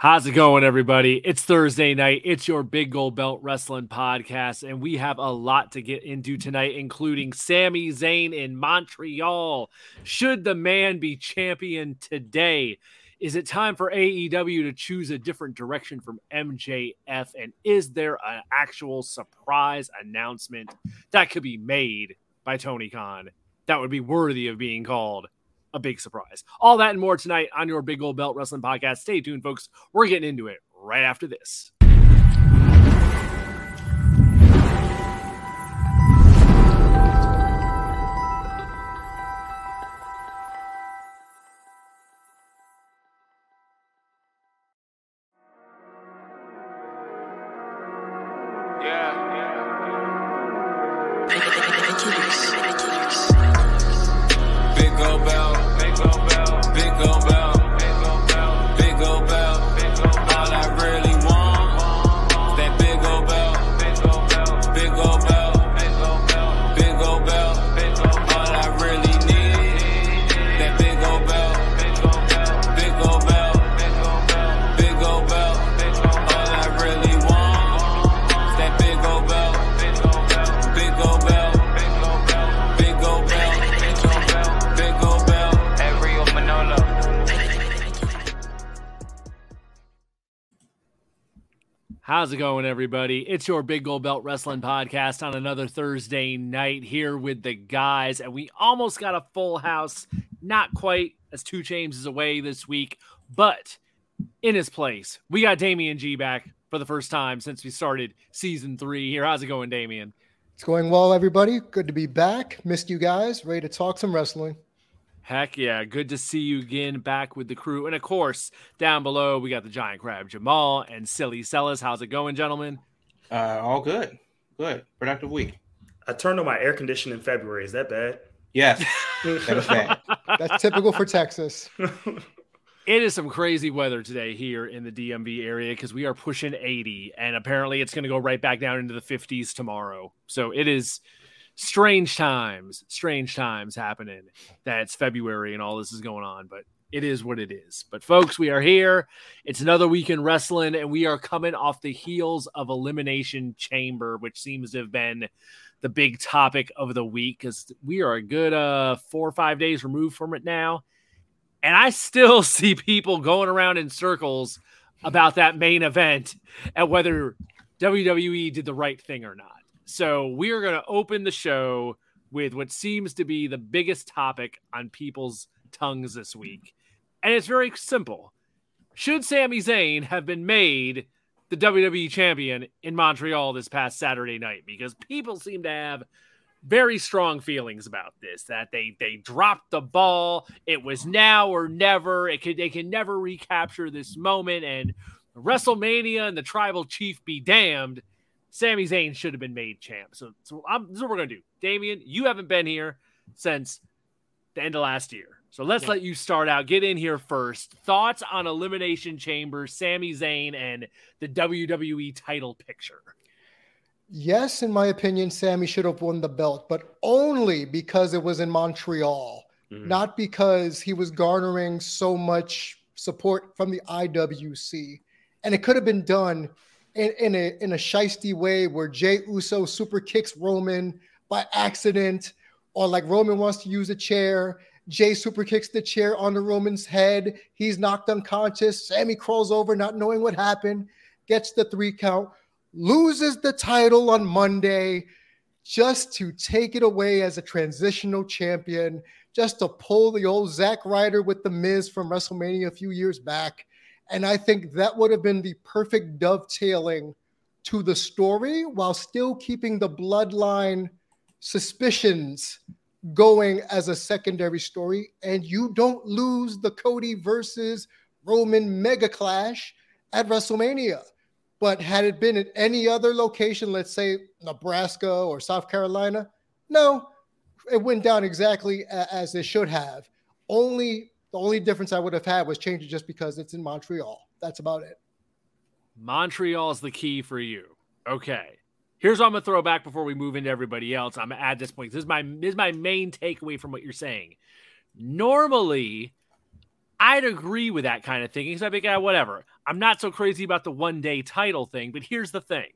How's it going, everybody? It's Thursday night. It's your Big Gold Belt Wrestling podcast, and we have a lot to get into tonight, including Sami Zayn in Montreal. Should the man be champion today? Is it time for AEW to choose a different direction from MJF? And is there an actual surprise announcement that could be made by Tony Khan that would be worthy of being called a big surprise. All that and more tonight on your Big Gold Belt Wrestling Podcast. Stay tuned, folks. We're getting into it right after this. Everybody? It's your Big Gold Belt Wrestling Podcast on another Thursday night here with the guys. And we almost got a full house. Not quite, as 2 Chainz is away this week. But in his place, we got Damian G back for the first time since we started season three here. How's it going, Damian? It's going well, everybody. Good to be back. Missed you guys. Ready to talk some wrestling. Heck yeah. Good to see you again back with the crew. And of course, down below, we got the giant crab Jamal and Silly Sellis. How's it going, gentlemen? Uh, all good. Good. Productive week. I turned on my air conditioning in February. Is that bad? Yes. that is bad. That's typical for Texas. It is some crazy weather today here in the DMV area because we are pushing 80, and apparently it's going to go right back down into the 50s tomorrow. So it is strange times, strange times happening. That's February and all this is going on, but it is what it is. But folks, we are here. It's another week in wrestling, and we are coming off the heels of Elimination Chamber, which seems to have been the big topic of the week because we are a good uh four or five days removed from it now. And I still see people going around in circles about that main event and whether WWE did the right thing or not. So we are going to open the show with what seems to be the biggest topic on people's tongues this week. And it's very simple. Should Sami Zayn have been made the WWE champion in Montreal this past Saturday night? Because people seem to have very strong feelings about this that they they dropped the ball it was now or never it could they can never recapture this moment and WrestleMania and the tribal chief be damned Sami Zayn should have been made champ. So, so I'm, this is what we're gonna do. Damian, you haven't been here since the end of last year. So let's yeah. let you start out. Get in here first. Thoughts on Elimination Chamber, Sami Zayn, and the WWE title picture. Yes, in my opinion, Sami should have won the belt, but only because it was in Montreal, mm-hmm. not because he was garnering so much support from the IWC. And it could have been done in, in a in a shisty way where Jey Uso super kicks Roman by accident, or like Roman wants to use a chair. Jey super kicks the chair on the Roman's head. He's knocked unconscious. Sammy crawls over, not knowing what happened, gets the three count, loses the title on Monday just to take it away as a transitional champion, just to pull the old Zack Ryder with the Miz from WrestleMania a few years back. And I think that would have been the perfect dovetailing to the story while still keeping the bloodline suspicions going as a secondary story. And you don't lose the Cody versus Roman mega clash at WrestleMania. But had it been at any other location, let's say Nebraska or South Carolina, no, it went down exactly as it should have. Only the only difference I would have had was change it just because it's in Montreal. That's about it. Montreal is the key for you. Okay. Here's what I'm gonna throw back before we move into everybody else. I'm gonna add this point. This is my this is my main takeaway from what you're saying. Normally, I'd agree with that kind of thinking. So be like, yeah, whatever. I'm not so crazy about the one day title thing, but here's the thing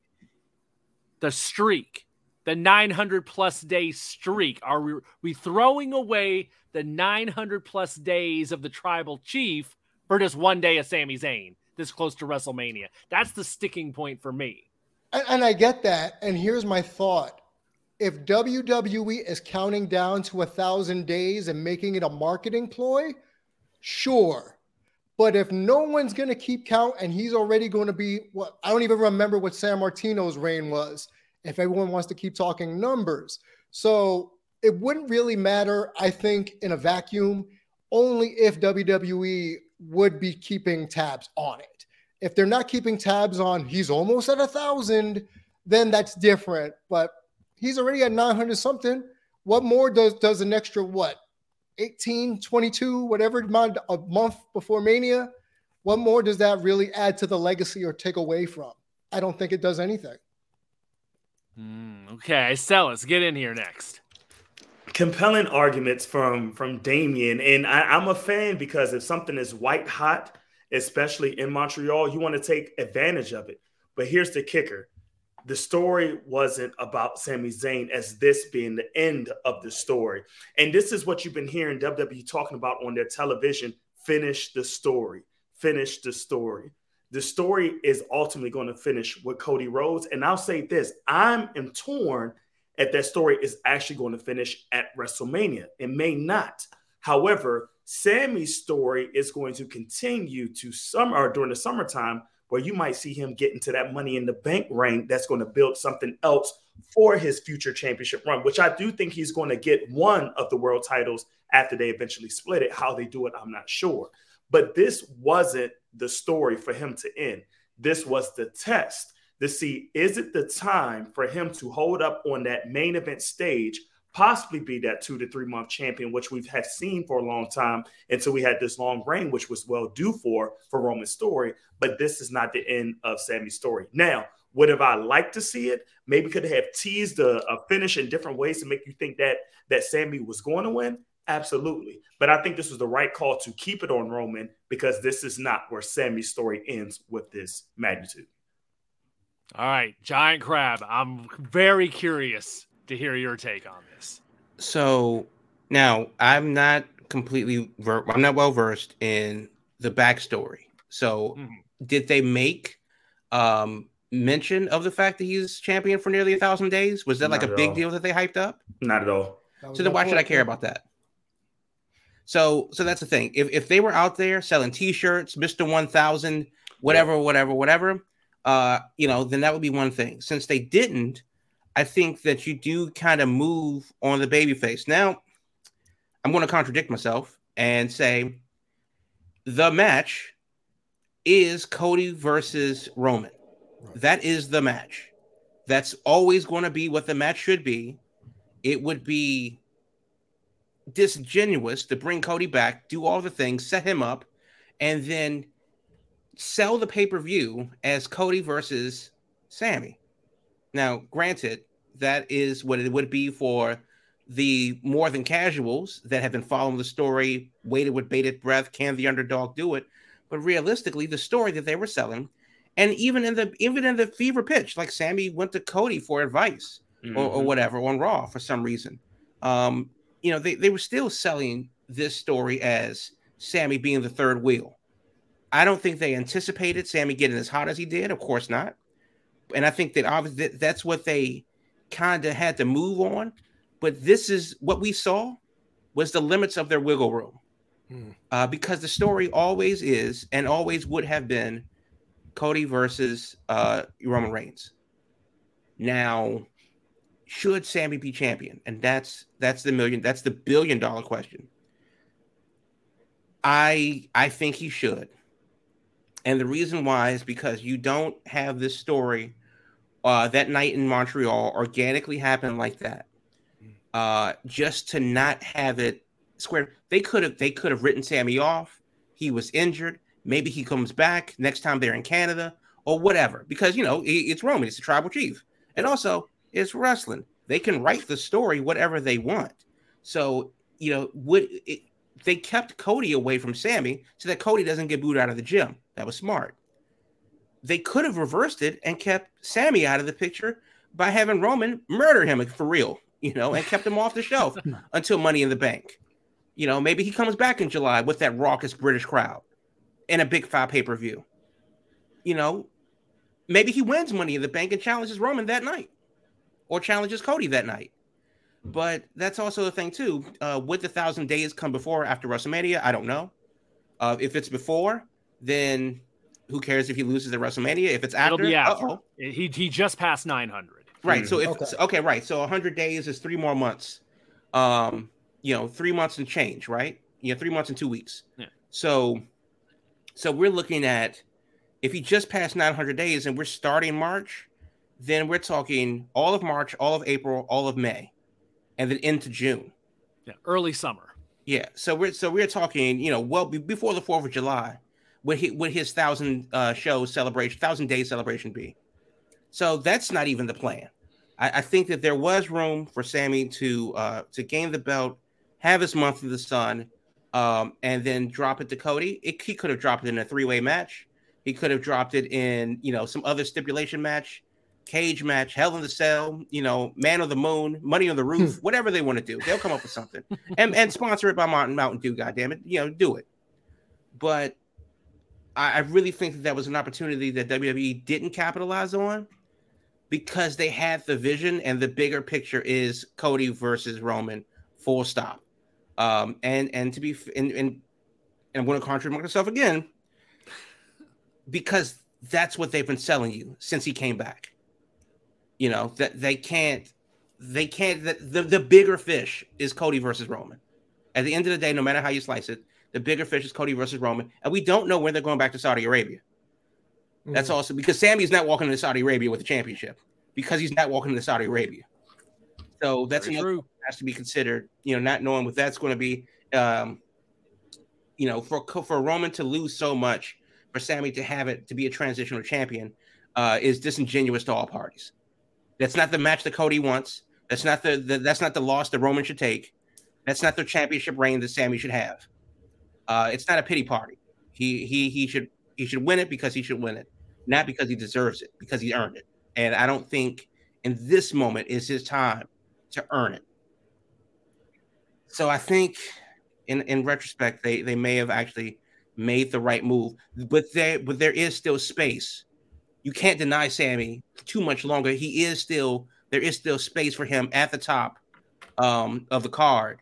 the streak, the 900 plus day streak. Are we, we throwing away the 900 plus days of the tribal chief for just one day of Sami Zayn this close to WrestleMania? That's the sticking point for me. And, and I get that. And here's my thought if WWE is counting down to a thousand days and making it a marketing ploy, sure. But if no one's going to keep count and he's already going to be what I don't even remember what Sammartino's reign was, if everyone wants to keep talking numbers. So it wouldn't really matter, I think, in a vacuum, only if WWE would be keeping tabs on it. If they're not keeping tabs on he's almost at a thousand, then that's different. But he's already at 900 something. What more does does an extra what 18, 22, whatever amount a month before Mania? What more does that really add to the legacy or take away from? I don't think it does anything. Mm, okay, Celis, get in here next. Compelling arguments from from Damian, and I, I'm a fan because if something is white hot, especially in Montreal, you want to take advantage of it. But here's the kicker: the story wasn't about Sami Zayn as this being the end of the story. And this is what you've been hearing WWE talking about on their television finish the story, finish the story. The story is ultimately going to finish with Cody Rhodes. And I'll say this I'm torn if that story is actually going to finish at WrestleMania. It may not. However, Sammy's story is going to continue to summer or during the summertime where you might see him get into that money in the bank ring that's going to build something else for his future championship run, which I do think he's going to get one of the world titles after they eventually split it. How they do it, I'm not sure. But this wasn't the story for him to end. This was the test to see is it the time for him to hold up on that main event stage possibly be that two to three month champion, which we've had seen for a long time until we had this long reign, which was well due for for Roman's story. But this is not the end of Sammy's story. Now, would have I liked to see it? Maybe could have teased a, a finish in different ways to make you think that that Sammy was going to win. Absolutely. But I think this was the right call to keep it on Roman because this is not where Sammy's story ends with this magnitude. All right, Giant Crab. I'm very curious to hear your take on this. So now I'm not completely ver- I'm not well versed in the backstory. So mm-hmm. did they make um mention of the fact that he's champion for nearly a thousand days? Was that not like a big all. deal that they hyped up? Not at all. So then why should I care about that? So so that's the thing. If if they were out there selling t-shirts, Mr. 1000, whatever, whatever, whatever, uh, you know, then that would be one thing. Since they didn't, I think that you do kind of move on the baby face. Now, I'm going to contradict myself and say the match is Cody versus Roman. Right. That is the match. That's always going to be what the match should be. It would be disingenuous to bring Cody back, do all the things, set him up, and then sell the pay per view as Cody versus Sammy. Now, granted, that is what it would be for the more than casuals that have been following the story, waited with bated breath. Can the underdog do it? But realistically, the story that they were selling, and even in the even in the fever pitch, like Sammy went to Cody for advice mm-hmm. or, or, mm-hmm. whatever on Raw for some reason. Um, you know, they, they were still selling this story as Sammy being the third wheel. I don't think they anticipated Sammy getting as hot as he did. Of course not and I think that obviously that's what they kind of had to move on. But this is what we saw was the limits of their wiggle room, hmm. uh, because the story always is and always would have been Cody versus uh, Roman Reigns. Now, should Sammy be champion? And that's that's the million that's the billion dollar question. I I think he should. And the reason why is because you don't have this story uh, that night in Montreal organically happen like that. Uh, just to not have it square. They could have they could have written Sammy off. He was injured. Maybe he comes back next time they're in Canada or whatever. Because you know it's Roman. It's the tribal chief, and also it's wrestling. They can write the story whatever they want. So you know, would it, they kept Cody away from Sammy so that Cody doesn't get booed out of the gym. That was smart. They could have reversed it and kept Sammy out of the picture by having Roman murder him for real, you know, and kept him off the shelf until Money in the Bank. You know, maybe he comes back in July with that raucous British crowd in a big five pay per view. You know, maybe he wins Money in the Bank and challenges Roman that night or challenges Cody that night. But that's also the thing too. Uh, would the thousand days come before or after WrestleMania? I don't know. Uh, if it's before, then who cares if he loses at WrestleMania? If it's after, after. he he just passed nine hundred. Right. So if okay. okay, right. So hundred days is three more months. Um, you know, three months and change, right? Yeah, three months and two weeks. Yeah. So, so we're looking at if he just passed nine hundred days and we're starting March, then we're talking all of March, all of April, all of May and then into June. Yeah, early summer. Yeah, so we're so we're talking, you know, well before the Fourth of July, would he would his thousand uh, show celebration, thousand day celebration be? So that's not even the plan. I, I think that there was room for Sammy to uh, to gain the belt, have his month in the sun, um, and then drop it to Cody. It, he could have dropped it in a three way match. He could have dropped it in you know some other stipulation match cage match, Hell in the Cell, you know, Man of the Moon, Money on the Roof, whatever they want to do, they'll come up with something and and sponsor it by Mountain Mountain Dew. Goddamn it, you know, do it. But I, I really think that that was an opportunity that WWE didn't capitalize on because they had the vision and the bigger picture is Cody versus Roman, full stop. Um, and and to be and and, and I'm going to contradict myself again because that's what they've been selling you since he came back you know that they can't they can't the, the, the bigger fish is Cody versus Roman. At the end of the day, no matter how you slice it, the bigger fish is Cody versus Roman, and we don't know when they're going back to Saudi Arabia. Mm-hmm. That's also because Sammy's not walking into Saudi Arabia with the championship because he's not walking into Saudi Arabia. So that's Very another true. has to be considered. You know, not knowing what that's going to be. Um, you know, for for Roman to lose so much, for Sammy to have it to be a transitional champion, uh, is disingenuous to all parties. That's not the match that Cody wants. That's not the, the that's not the loss that Roman should take. That's not the championship reign that Sammy should have. Uh, it's not a pity party. He he he should he should win it because he should win it, not because he deserves it, because he earned it. And I don't think in this moment is his time to earn it. So I think in in retrospect they they may have actually made the right move, but there but there is still space you can't deny Sammy too much longer. He is still there is still space for him at the top um, of the card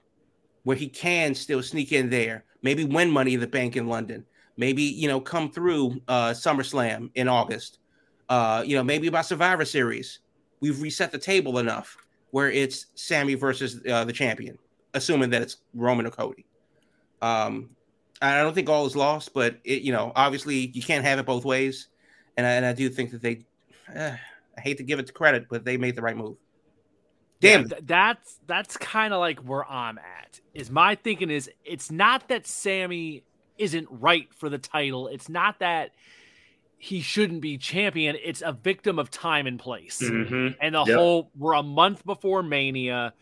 where he can still sneak in there. Maybe win Money in the Bank in London. Maybe you know come through uh, SummerSlam in August. Uh, you know maybe about Survivor Series. We've reset the table enough where it's Sammy versus uh, the champion, assuming that it's Roman or Cody. Um, I don't think all is lost, but it, you know obviously you can't have it both ways and I, and I do think that they. Uh, I hate to give it to credit, but they made the right move. Damn, yeah, th- that's that's kind of like where I'm at. Is my thinking is it's not that Sammy isn't right for the title. It's not that he shouldn't be champion. It's a victim of time and place. Mm-hmm. And the yep. whole we're a month before Mania.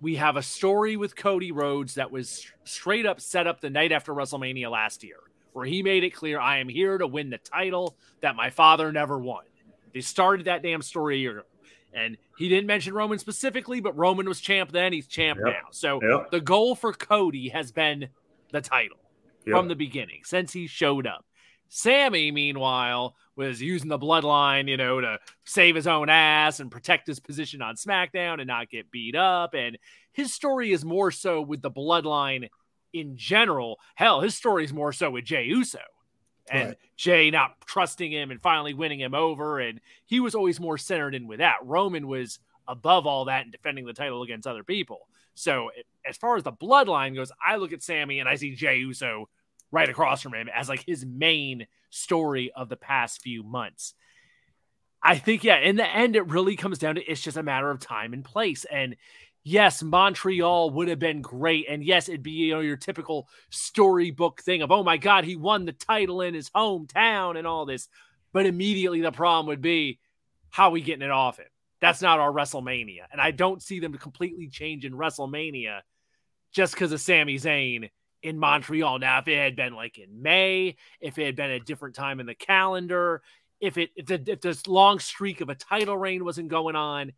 We have a story with Cody Rhodes that was straight up set up the night after WrestleMania last year where he made it clear I am here to win the title that my father never won. They started that damn story a year ago. And he didn't mention Roman specifically, but Roman was champ then. He's champ yep. now. So yep. the goal for Cody has been the title yep. from the beginning since he showed up. Sammy, meanwhile, was using the bloodline, you know, to save his own ass and protect his position on SmackDown and not get beat up. And his story is more so with the bloodline in general. Hell, his story is more so with Jey Uso and right. Jey not trusting him and finally winning him over. And he was always more centered in with that. Roman was above all that and defending the title against other people. So as far as the bloodline goes, I look at Sammy and I see Jey Uso right across from him as like his main story of the past few months. I think, yeah, in the end, it really comes down to it's just a matter of time and place. And yes, Montreal would have been great. And yes, it'd be, you know, your typical storybook thing of, oh my God, he won the title in his hometown and all this. But immediately the problem would be, how are we getting it off him? That's not our WrestleMania. And I don't see them completely change in WrestleMania just because of Sami Zayn in Montreal. Now, if it had been like in May, if it had been a different time in the calendar, if it if, the, if this long streak of a title reign wasn't going on,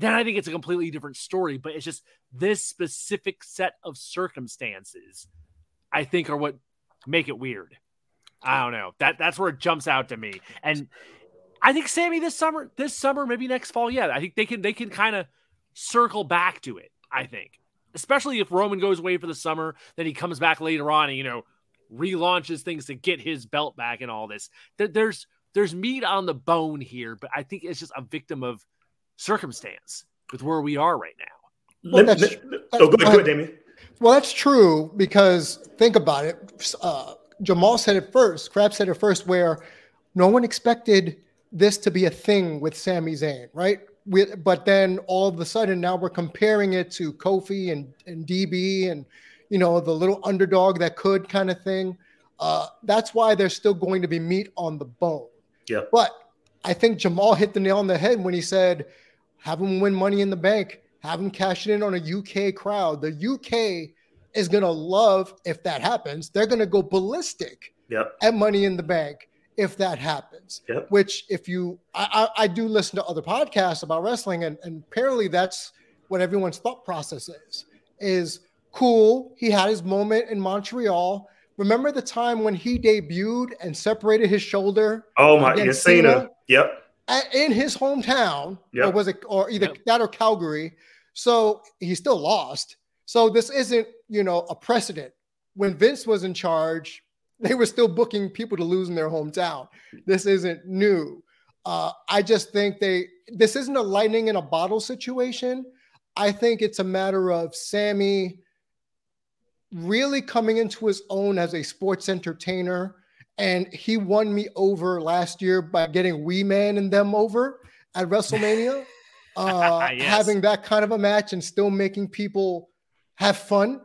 then I think it's a completely different story. But it's just this specific set of circumstances, I think, are what make it weird. I don't know. That that's where it jumps out to me. And I think Sammy this summer, this summer, maybe next fall, yeah, I think they can they can kind of circle back to it. I think, especially if Roman goes away for the summer, then he comes back later on and you know relaunches things to get his belt back and all this. There's there's meat on the bone here, but I think it's just a victim of circumstance with where we are right now. Well, that's, oh, go ahead, go ahead, Well, that's true because think about it. Uh, Jamal said it first. Crab said it first, where no one expected this to be a thing with Sami Zayn, right? We, but then all of a sudden now we're comparing it to Kofi and, and DB and you know the little underdog that could kind of thing. Uh, that's why there's still going to be meat on the bone. Yeah. But I think Jamal hit the nail on the head when he said, "Have him win Money in the Bank. Have him cash it in on a UK crowd. The UK is going to love if that happens. They're going to go ballistic yep. at Money in the Bank if that happens. Yep. Which, if you, I, I, I, do listen to other podcasts about wrestling, and, and apparently that's what everyone's thought process is. Is cool. He had his moment in Montreal. Remember the time when he debuted and separated his shoulder? Oh my, Cena. Yep. At, in his hometown, yep. or was it, or either yep. that or Calgary? So he still lost. So this isn't, you know, a precedent. When Vince was in charge, they were still booking people to lose in their hometown. This isn't new. Uh, I just think they this isn't a lightning in a bottle situation. I think it's a matter of Sammy really coming into his own as a sports entertainer. And he won me over last year by getting Wee Man and them over at WrestleMania. uh, yes. Having that kind of a match and still making people have fun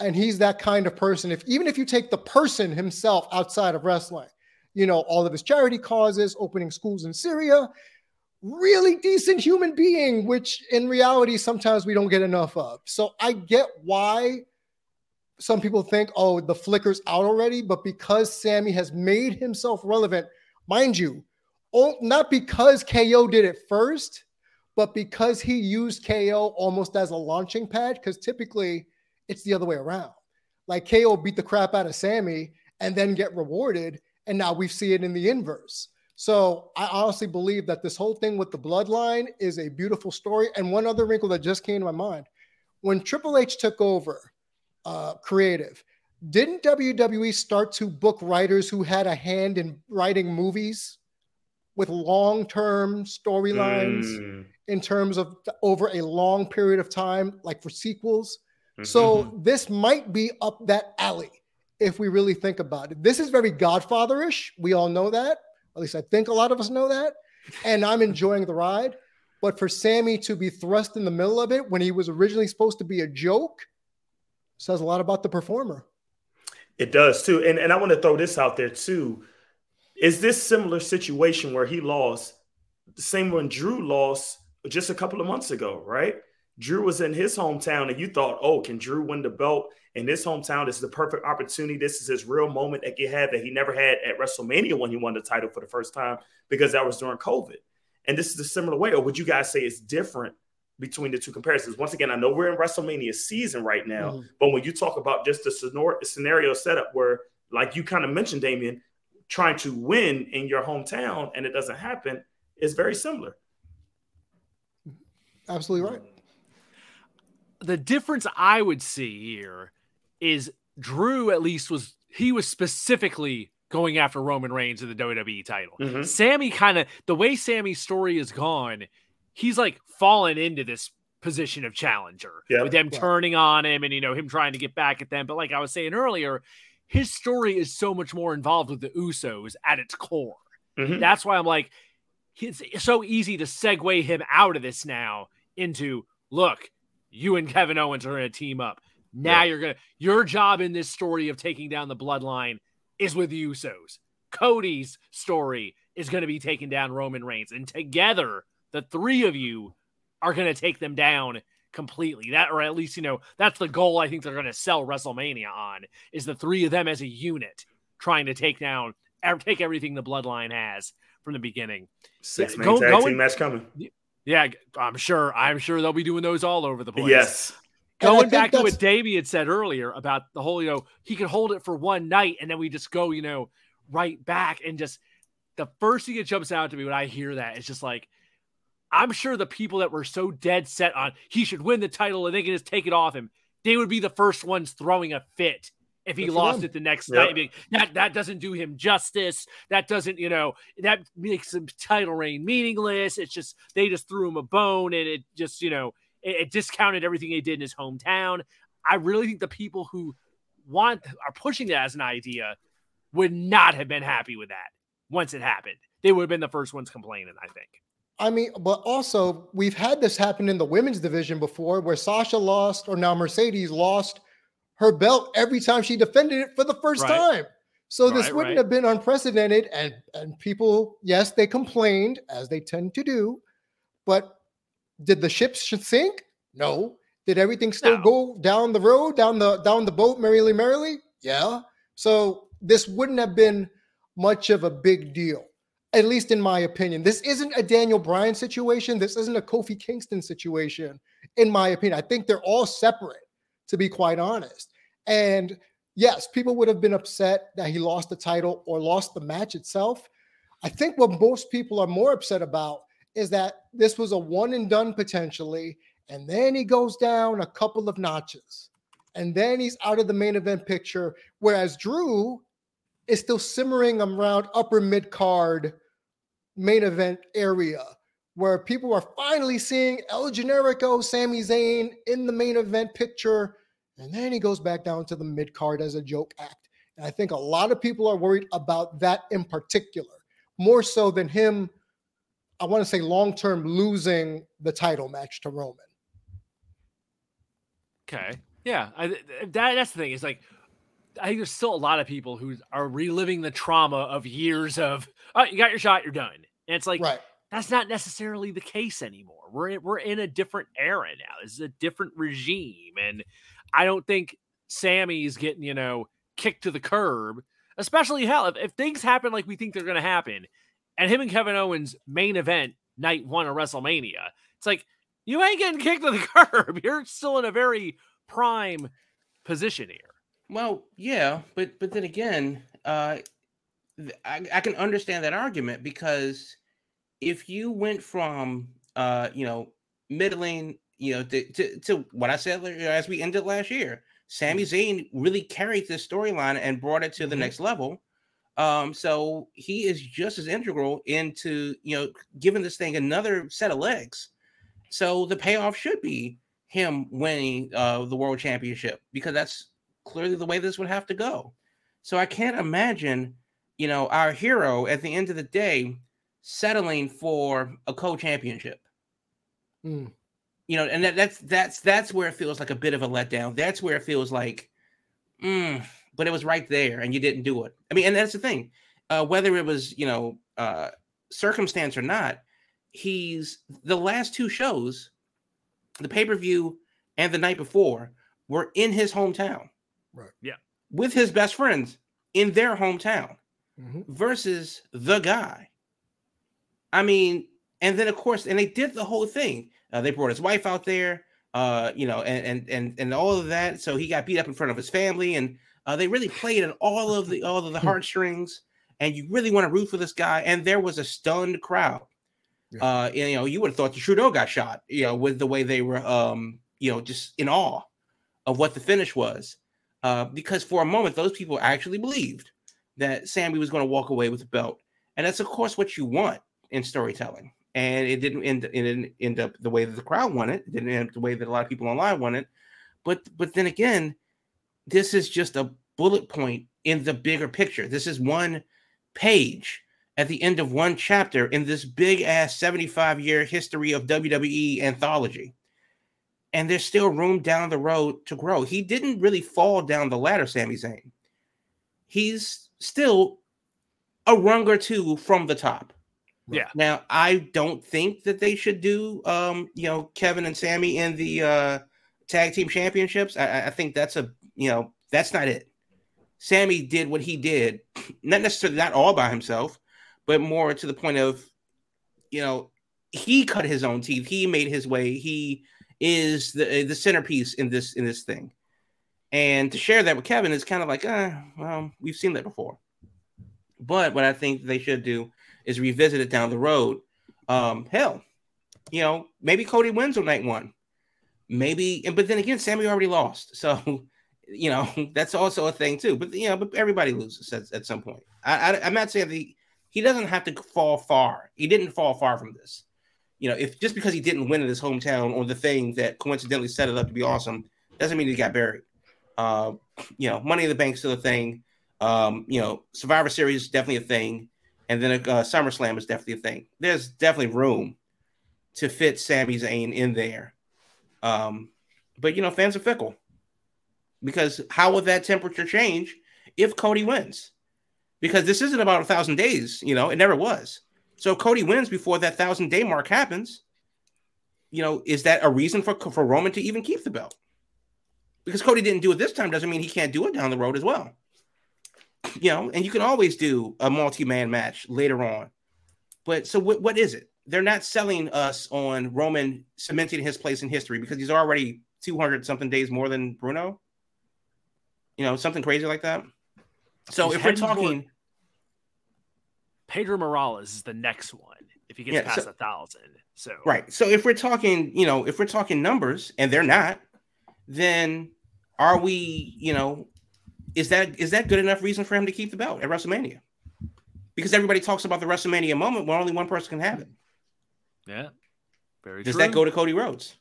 and he's that kind of person. If even if you take the person himself outside of wrestling, you know, all of his charity causes, opening schools in Syria, really decent human being, which in reality sometimes we don't get enough of. So I get why some people think, oh, the flicker's out already, but because Sammy has made himself relevant, mind you, not because KO did it first, but because he used KO almost as a launching pad, because typically it's the other way around. Like KO beat the crap out of Sammy and then get rewarded. And now we see it in the inverse. So I honestly believe that this whole thing with the bloodline is a beautiful story. And one other wrinkle that just came to my mind when Triple H took over uh, creative, didn't WWE start to book writers who had a hand in writing movies with long term storylines mm. in terms of over a long period of time, like for sequels? Mm-hmm. So this might be up that alley if we really think about it. This is very Godfatherish. We all know that. At least I think a lot of us know that. And I'm enjoying the ride. But for Sammy to be thrust in the middle of it when he was originally supposed to be a joke says a lot about the performer. It does too. And, and I want to throw this out there too. Is this similar situation where he lost the same when Drew lost just a couple of months ago, right? Drew was in his hometown, and you thought, oh, can Drew win the belt in his hometown? This is the perfect opportunity. This is his real moment that he had that he never had at WrestleMania when he won the title for the first time because that was during COVID. And this is a similar way, or would you guys say it's different between the two comparisons? Once again, I know we're in WrestleMania season right now, mm-hmm. but when you talk about just the scenario setup where, like you kind of mentioned, Damian, trying to win in your hometown and it doesn't happen, is very similar. Absolutely right the difference I would see here is Drew at least was he was specifically going after Roman Reigns in the WWE title. Mm-hmm. Sammy kind of the way Sammy's story is gone, he's like fallen into this position of challenger yep. with them turning on him and you know him trying to get back at them. But like I was saying earlier, his story is so much more involved with the Usos at its core. Mm-hmm. That's why I'm like, it's so easy to segue him out of this now into look, you and Kevin Owens are going to team up. Now yeah. you're going to, your job in this story of taking down the bloodline is with the Usos. Cody's story is going to be taking down Roman Reigns. And together, the three of you are going to take them down completely. That, or at least, you know, that's the goal I think they're going to sell WrestleMania on is the three of them as a unit trying to take down, take everything the bloodline has from the beginning. Six yeah, man tag going, team match coming. Yeah, I'm sure. I'm sure they'll be doing those all over the place. Yes. Going back to what Davey had said earlier about the whole, you know, he could hold it for one night and then we just go, you know, right back and just the first thing that jumps out to me when I hear that is just like, I'm sure the people that were so dead set on he should win the title and they can just take it off him, they would be the first ones throwing a fit if he lost it the next yep. night. That that doesn't do him justice. That doesn't, you know, that makes him title reign meaningless. It's just they just threw him a bone and it just, you know, it, it discounted everything he did in his hometown. I really think the people who want are pushing that as an idea would not have been happy with that once it happened. They would have been the first ones complaining, I think. I mean, but also we've had this happen in the women's division before where Sasha lost or now Mercedes lost her belt every time she defended it for the first right. time. So right, this wouldn't right. have been unprecedented and and people yes, they complained as they tend to do, but did the ship sink? No. Did everything still no. go down the road, down the down the boat merrily merrily? Yeah. So this wouldn't have been much of a big deal at least in my opinion. This isn't a Daniel Bryan situation. This isn't a Kofi Kingston situation, in my opinion. I think they're all separate, to be quite honest. And yes, people would have been upset that he lost the title or lost the match itself. I think what most people are more upset about is that this was a one and done potentially. And then he goes down a couple of notches. And then he's out of the main event picture. Whereas Drew is still simmering around upper mid card main event area where people are finally seeing El Generico, Sami Zayn in the main event picture. And then he goes back down to the mid card as a joke act. And I think a lot of people are worried about that in particular, more so than him, I want to say long term, losing the title match to Roman. Okay. Yeah. I, that, that's the thing. Is like, I think there's still a lot of people who are reliving the trauma of years of, oh, you got your shot, you're done. And it's like, right. that's not necessarily the case anymore. We're in, we're in a different era now. This is a different regime. And I don't think Sami's getting, you know, kicked to the curb, especially hell, if, if things happen like we think they're going to happen and him and Kevin Owens main event night one of WrestleMania, it's like, you ain't getting kicked to the curb. You're still in a very prime position here. Well, yeah, but but then again, uh, I, I can understand that argument because if you went from uh, you know, middling, you know, to, to, to what I said as we ended last year, Sami mm-hmm. Zayn really carried this storyline and brought it to the mm-hmm. next level. Um, so he is just as integral into you know giving this thing another set of legs. So the payoff should be him winning uh, the world championship because that's clearly the way this would have to go. So I can't imagine, you know, our hero at the end of the day settling for a co-championship. Mm. You know, and that, that's that's that's where it feels like a bit of a letdown. That's where it feels like, mm, but it was right there and you didn't do it. I mean, and that's the thing. Uh, whether it was, you know, uh, circumstance or not, he's the last two shows, the pay-per-view and the night before, were in his hometown. Right. Yeah. With his best friends in their hometown mm-hmm. versus the guy. I mean, and then of course, and they did the whole thing. Uh, they brought his wife out there, uh, you know, and and and and all of that. So he got beat up in front of his family, and uh, they really played in all of the all of the heartstrings. And you really want to root for this guy. And there was a stunned crowd. Yeah. Uh, and, you know, you would have thought the Trudeau got shot, you know, with the way they were, um, you know, just in awe of what the finish was. Uh, because for a moment, those people actually believed that Sammy was going to walk away with the belt. And that's, of course, what you want in storytelling. And it didn't end, it didn't end up the way that the crowd wanted. It didn't end up the way that a lot of people online wanted. But but then again, this is just a bullet point in the bigger picture. This is one page at the end of one chapter in this big ass 75 year history of WWE anthology and there's still room down the road to grow. He didn't really fall down the ladder, Sami Zayn. He's still a rung or two from the top. Yeah. Now, I don't think that they should do, um, you know, Kevin and Sammy in the uh, tag team championships. I, I think that's a, you know, that's not it. Sammy did what he did, not necessarily not all by himself, but more to the point of, you know, he cut his own teeth. He made his way. He is the the centerpiece in this in this thing. And to share that with Kevin is kind of like, uh, well, we've seen that before. But what I think they should do is revisit it down the road. Um, hell, you know, maybe Cody wins on night one. Maybe, but then again, Sami already lost. So, you know, that's also a thing too. But you know, but everybody loses at, at some point. I, I, am not saying that he, he doesn't have to fall far. He didn't fall far from this. You know, if just because he didn't win in his hometown on the thing that coincidentally set it up to be awesome, doesn't mean he got buried. Uh, you know, Money in the Bank still a thing. Um, you know, Survivor Series definitely a thing and then uh, SummerSlam is definitely a thing. There's definitely room to fit Sami Zayn in there. Um, but you know, fans are fickle because how will that temperature change if Cody wins? Because this isn't about a thousand days, you know, it never was. So if Cody wins before that thousand day mark happens, you know, is that a reason for for Roman to even keep the belt? Because Cody didn't do it this time doesn't mean he can't do it down the road as well you know, and you can always do a multi-man match later on. But so what, what is it? They're not selling us on Roman cementing his place in history because he's already 200 something days more than Bruno. You know, something crazy like that. So he's if we're talking Pedro Morales is the next one if he gets yeah, past so, a thousand. So right. So if we're talking, you know, if we're talking numbers and they're not, then are we, you know, is that is that good enough reason for him to keep the belt at WrestleMania? Because everybody talks about the WrestleMania moment where only one person can have it. Yeah. Very good. Does true. that go to Cody Rhodes?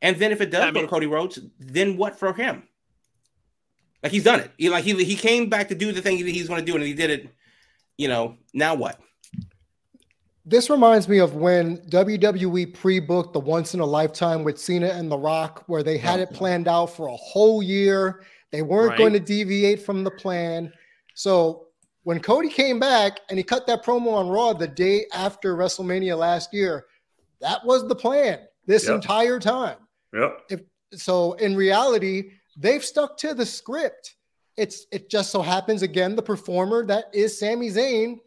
And then if it does I go mean, to Cody Rhodes, then what for him? Like he's done it. He like he he came back to do the thing that he's going to do, and he did it. You know, now what? This reminds me of when WWE pre-booked the Once in a Lifetime with Cena and The Rock, where they had it oh. planned out for a whole year they weren't right. going to deviate from the plan. So when Cody came back and he cut that promo on Raw the day after WrestleMania last year, that was the plan this yep. entire time. Yep. If, so in reality, they've stuck to the script. It's it just so happens again the performer that is Sami Zayn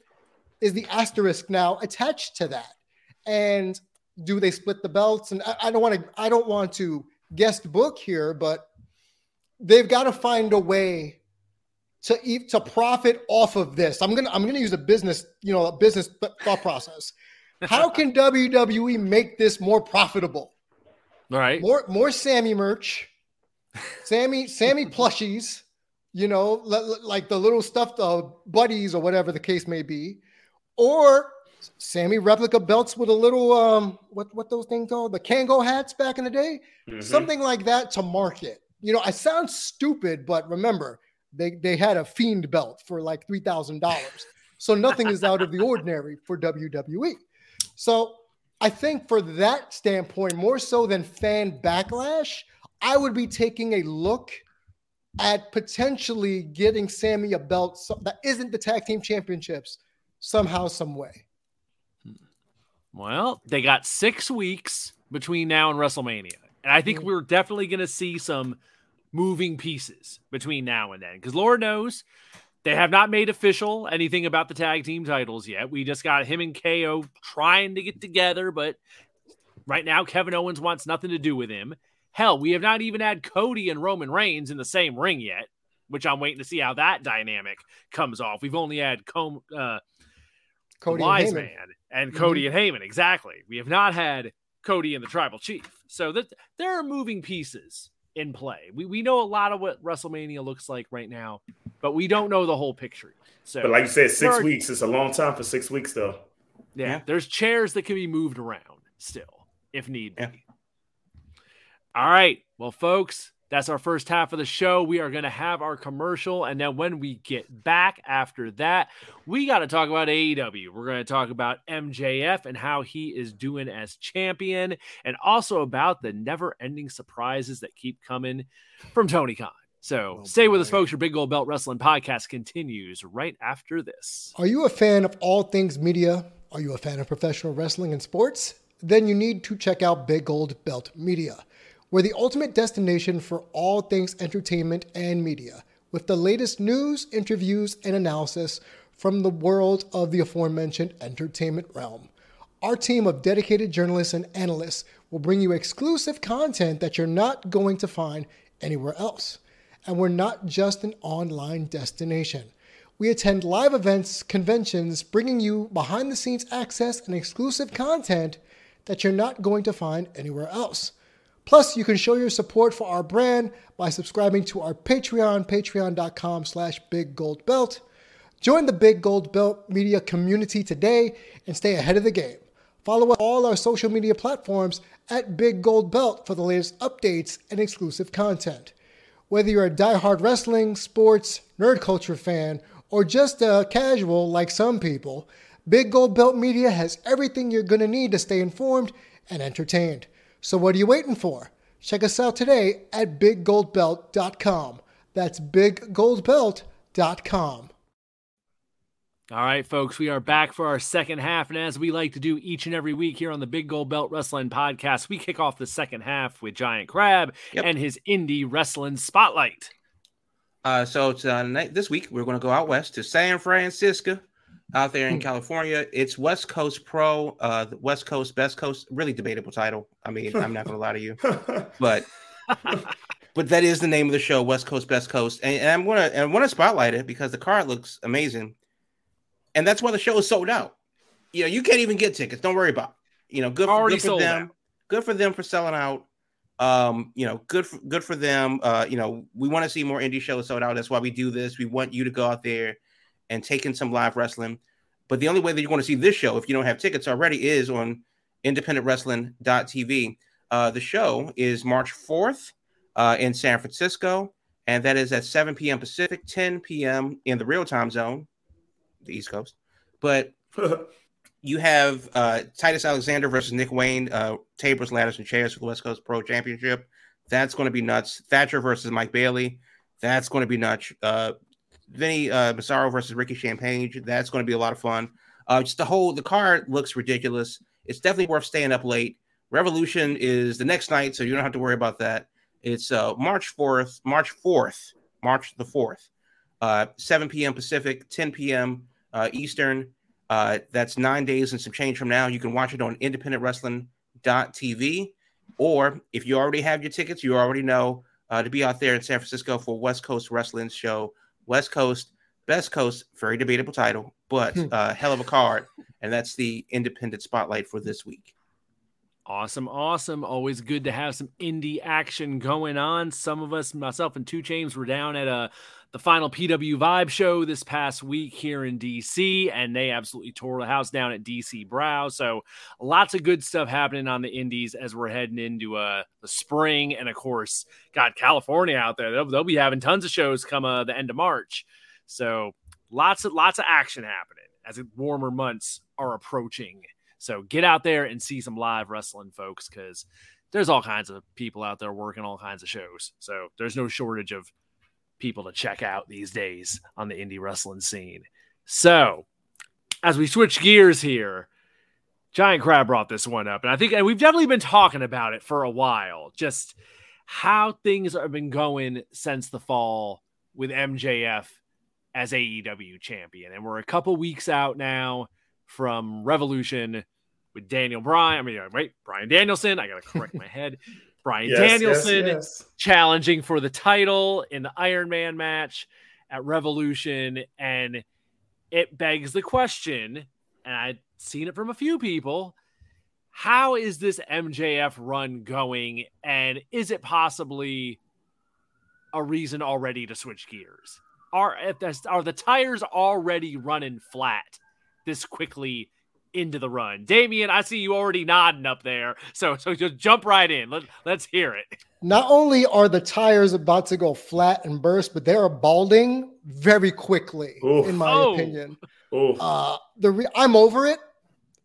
is the asterisk now attached to that. And do they split the belts? And I, I don't want to I don't want to guest book here, but they've got to find a way to eat to profit off of this. I'm gonna I'm gonna use a business you know a business thought process. How can WWE make this more profitable? All right, more more Sami merch, Sami Sami plushies, you know, like the little stuffed uh, buddies or whatever the case may be, or Sammy replica belts with a little um what what those things called the Kangol hats back in the day, mm-hmm. something like that to market you know, I sound stupid, but remember, they they had a fiend belt for like three thousand dollars. So nothing is out of the ordinary for WWE. So I think for that standpoint, more so than fan backlash, I would be taking a look at potentially getting Sammy a belt that isn't the tag team championships somehow, some way. Well, they got six weeks between now and WrestleMania. And I think mm. we're definitely going to see some moving pieces between now and then because Lord knows they have not made official anything about the tag team titles yet. We just got him and KO trying to get together, but right now Kevin Owens wants nothing to do with him. Hell, we have not even had Cody and Roman Reigns in the same ring yet, which I'm waiting to see how that dynamic comes off. We've only had Com- uh, Cody Wise and Man and Cody mm-hmm. and Heyman. Exactly. We have not had Cody and the Tribal Chief. So that there are moving pieces in play. We, we know a lot of what WrestleMania looks like right now, but we don't know the whole picture. So, but like you said, six are, weeks is a long time for six weeks, though. Yeah, yeah, there's chairs that can be moved around still if need yeah. All right, well, folks, that's our first half of the show. We are going to have our commercial. And then when we get back after that, we got to talk about AEW. We're going to talk about MJF and how he is doing as champion, and also about the never ending surprises that keep coming from Tony Khan. So oh, stay boy. with us, folks. Your Big Gold Belt Wrestling podcast continues right after this. Are you a fan of all things media? Are you a fan of professional wrestling and sports? Then you need to check out Big Gold Belt Media. We're the ultimate destination for all things entertainment and media, with the latest news, interviews, and analysis from the world of the aforementioned entertainment realm. Our team of dedicated journalists and analysts will bring you exclusive content that you're not going to find anywhere else. And we're not just an online destination. We attend live events, conventions, bringing you behind the scenes access and exclusive content that you're not going to find anywhere else. Plus, you can show your support for our brand by subscribing to our Patreon, patreon.com slash biggoldbelt. Join the Big Gold Belt media community today and stay ahead of the game. Follow all our social media platforms at Big Gold Belt for the latest updates and exclusive content. Whether you're a die-hard wrestling, sports, nerd culture fan, or just a casual like some people, Big Gold Belt Media has everything you're going to need to stay informed and entertained. So what are you waiting for? Check us out today at biggoldbelt.com. That's biggoldbelt.com. All right, folks, we are back for our second half. And as we like to do each and every week here on the Big Gold Belt Wrestling Podcast, we kick off the second half with Giant Crab yep. and his indie wrestling spotlight. Uh, so tonight, this week, we're going to go out west to San Francisco, out there in hmm. California. It's West Coast Pro, uh, the West Coast, Best Coast, really debatable title. I mean, I'm not going to lie to you, but but that is the name of the show, West Coast, Best Coast, and, and I'm gonna and I want to spotlight it because the card looks amazing and that's why the show is sold out. You know, you can't even get tickets. Don't worry about. It. You know, good, for, good for them. Out. Good for them for selling out. Um, you know, good for, good for them. Uh, you know, we want to see more indie shows sold out. That's why we do this. We want you to go out there and taking some live wrestling. But the only way that you're going to see this show, if you don't have tickets already, is on independentwrestling.tv. Uh, the show is March 4th uh, in San Francisco, and that is at 7 p.m. Pacific, 10 p.m. in the real time zone the East Coast. But you have uh, Titus Alexander versus Nick Wayne, uh, tables, ladders, and chairs for the West Coast Pro Championship. That's going to be nuts. Thatcher versus Mike Bailey. That's going to be nuts. Uh, Vinny uh, Massaro versus Ricky Champagne. That's going to be a lot of fun. Uh, just the whole the card looks ridiculous. It's definitely worth staying up late. Revolution is the next night, so you don't have to worry about that. It's uh, March fourth, March fourth, March the fourth, uh, 7 p.m. Pacific, 10 p.m uh, Eastern. Uh, that's nine days and some change from now. You can watch it on independentwrestling.tv. Or if you already have your tickets, you already know uh, to be out there in San Francisco for West Coast Wrestling Show. West Coast, Best Coast, very debatable title, but hmm. uh, hell of a card. And that's the independent spotlight for this week. Awesome, awesome. Always good to have some indie action going on. Some of us, myself and 2 Chainz, were down at a the final PW Vibe show this past week here in DC, and they absolutely tore the house down at DC Brau. So lots of good stuff happening on the Indies as we're heading into uh, the spring, and of course, got California out there. They'll, they'll be having tons of shows come uh, the end of March. So lots of lots of action happening as warmer months are approaching. So get out there and see some live wrestling, folks, because there's all kinds of people out there working all kinds of shows. So there's no shortage of people to check out these days on the indie wrestling scene. So, as we switch gears here, Giant Crab brought this one up, and I think and we've definitely been talking about it for a while. Just how things have been going since the fall with MJF as AEW champion, and we're a couple weeks out now from Revolution with Daniel Bryan. I mean, wait, Brian Danielson. I gotta correct my head. Brian yes, Danielson yes, yes. challenging for the title in the Iron Man match at Revolution. And it begs the question, and I've seen it from a few people how is this MJF run going? And is it possibly a reason already to switch gears? Are, are the tires already running flat this quickly into the run. Damian, I see you already nodding up there. So so just jump right in. Let, let's hear it. Not only are the tires about to go flat and burst, but they are balding very quickly, Oof. in my oh. opinion. Uh, the re- I'm over it.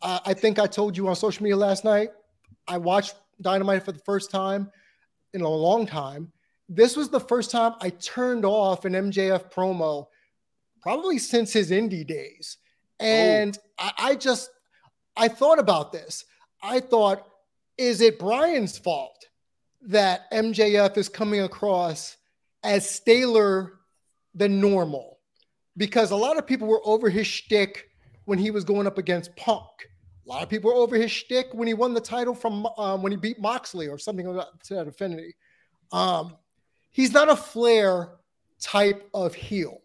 Uh, I think I told you on social media last night. I watched Dynamite for the first time in a long time. This was the first time I turned off an MJF promo, probably since his indie days. And I, I just I thought about this. I thought, is it Brian's fault that MJF is coming across as staler than normal? Because a lot of people were over his shtick when he was going up against Punk. A lot of people were over his shtick when he won the title from um, when he beat Moxley or something like that to that affinity. Um, he's not a Flair type of heel.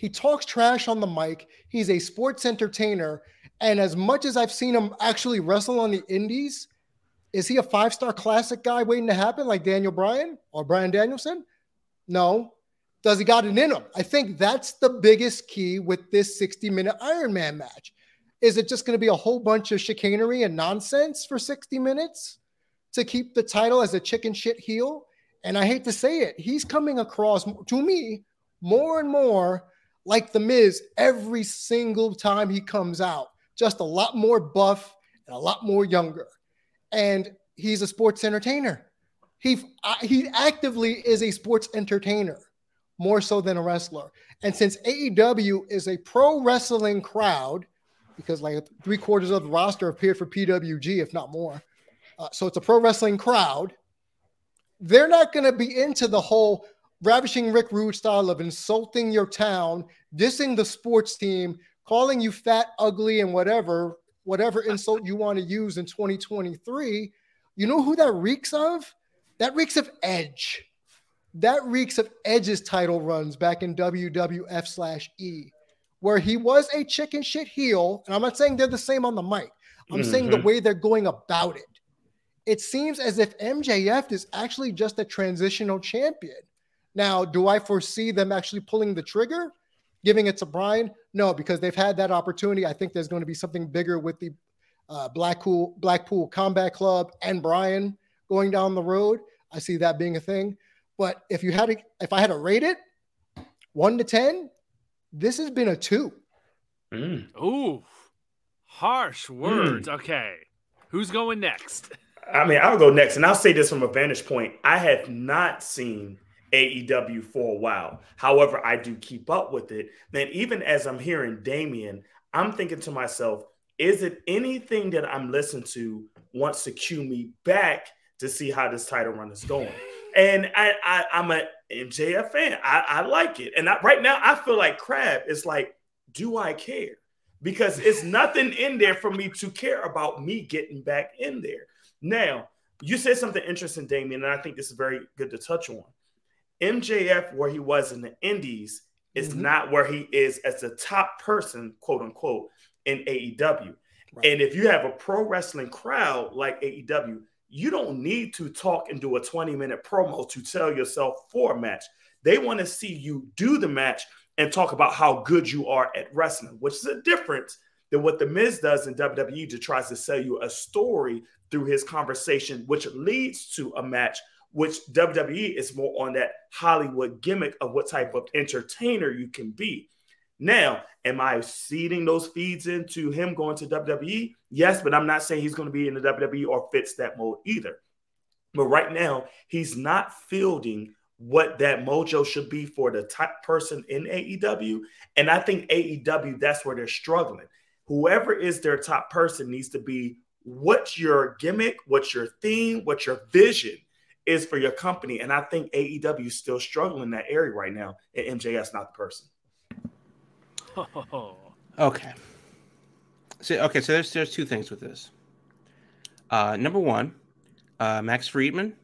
He talks trash on the mic. He's a sports entertainer. And as much as I've seen him actually wrestle on the indies, is he a five star classic guy waiting to happen like Daniel Bryan or Brian Danielson? No. Does he got it in him? I think that's the biggest key with this 60 minute Iron Man match. Is it just going to be a whole bunch of chicanery and nonsense for 60 minutes to keep the title as a chicken shit heel? And I hate to say it, he's coming across to me more and more like The Miz every single time he comes out, just a lot more buff and a lot more younger. And he's a sports entertainer. He, he actively is a sports entertainer more so than a wrestler. And since AEW is a pro wrestling crowd, because like three quarters of the roster appeared for PWG, if not more, uh, so it's a pro wrestling crowd. They're not going to be into the whole ravishing Rick Rude style of insulting your town, dissing the sports team, calling you fat, ugly, and whatever, whatever insult you want to use in 2023, you know who that reeks of? That reeks of Edge. That reeks of Edge's title runs back in WWF slash E, where he was a chicken shit heel. And I'm not saying they're the same on the mic. I'm mm-hmm. saying the mm-hmm. way they're going about it. It seems as if MJF is actually just a transitional champion now, do I foresee them actually pulling the trigger, giving it to Brian? No, because they've had that opportunity. I think there's going to be something bigger with the uh, Blackpool Blackpool Combat Club and Brian going down the road. I see that being a thing. But if you had to, if I had to rate it one to ten, this has been a two. Mm. Ooh, harsh words. Mm. Okay, who's going next? I mean, I'll go next, and I'll say this from a vantage point. I have not seen AEW for a while. However, I do keep up with it. Then, even as I'm hearing Damian, I'm thinking to myself, is it anything that I'm listening to wants to cue me back to see how this title run is going? And I, I am a MJF fan. I, I like it. And I, right now, I feel like crab is like, do I care? Because it's nothing in there for me to care about me getting back in there. Now, you said something interesting, Damian, and I think this is very good to touch on. MJF, where he was in the Indies, is mm-hmm. not where he is as the top person, quote unquote, in AEW. Right. And if you have a pro wrestling crowd like AEW, you don't need to talk and do a 20 minute promo to tell yourself for a match. They want to see you do the match and talk about how good you are at wrestling, which is a difference than what The Miz does in WWE to tries to sell you a story through his conversation, which leads to a match which WWE is more on that Hollywood gimmick of what type of entertainer you can be. Now, am I seeding those feeds into him going to WWE? Yes, but I'm not saying he's going to be in the WWE or fits that mold either. But right now, he's not fielding what that mojo should be for the type person in AEW. And I think AEW, that's where they're struggling. Whoever is their top person needs to be what's your gimmick, what's your theme, what's your vision is for your company. And I think AEW is still struggling in that area right now, and MJF's not the person. okay. So okay, so there's there's two things with this. Uh, number one, uh, Max Friedman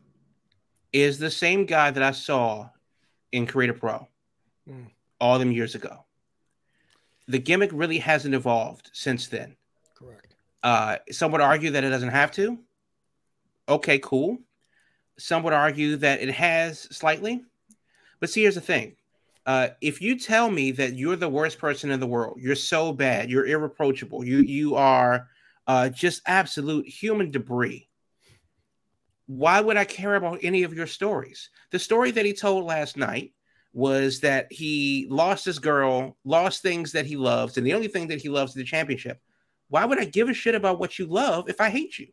is the same guy that I saw in Create A Pro mm. all them years ago. The gimmick really hasn't evolved since then. Correct. Uh, some would argue that it doesn't have to. Okay, cool. Some would argue that it has slightly. But see, here's the thing. Uh, if you tell me that you're the worst person in the world, you're so bad, you're irreproachable, you you are uh, just absolute human debris. Why would I care about any of your stories? The story that he told last night was that he lost his girl, lost things that he loves, and the only thing that he loves is the championship. Why would I give a shit about what you love if I hate you?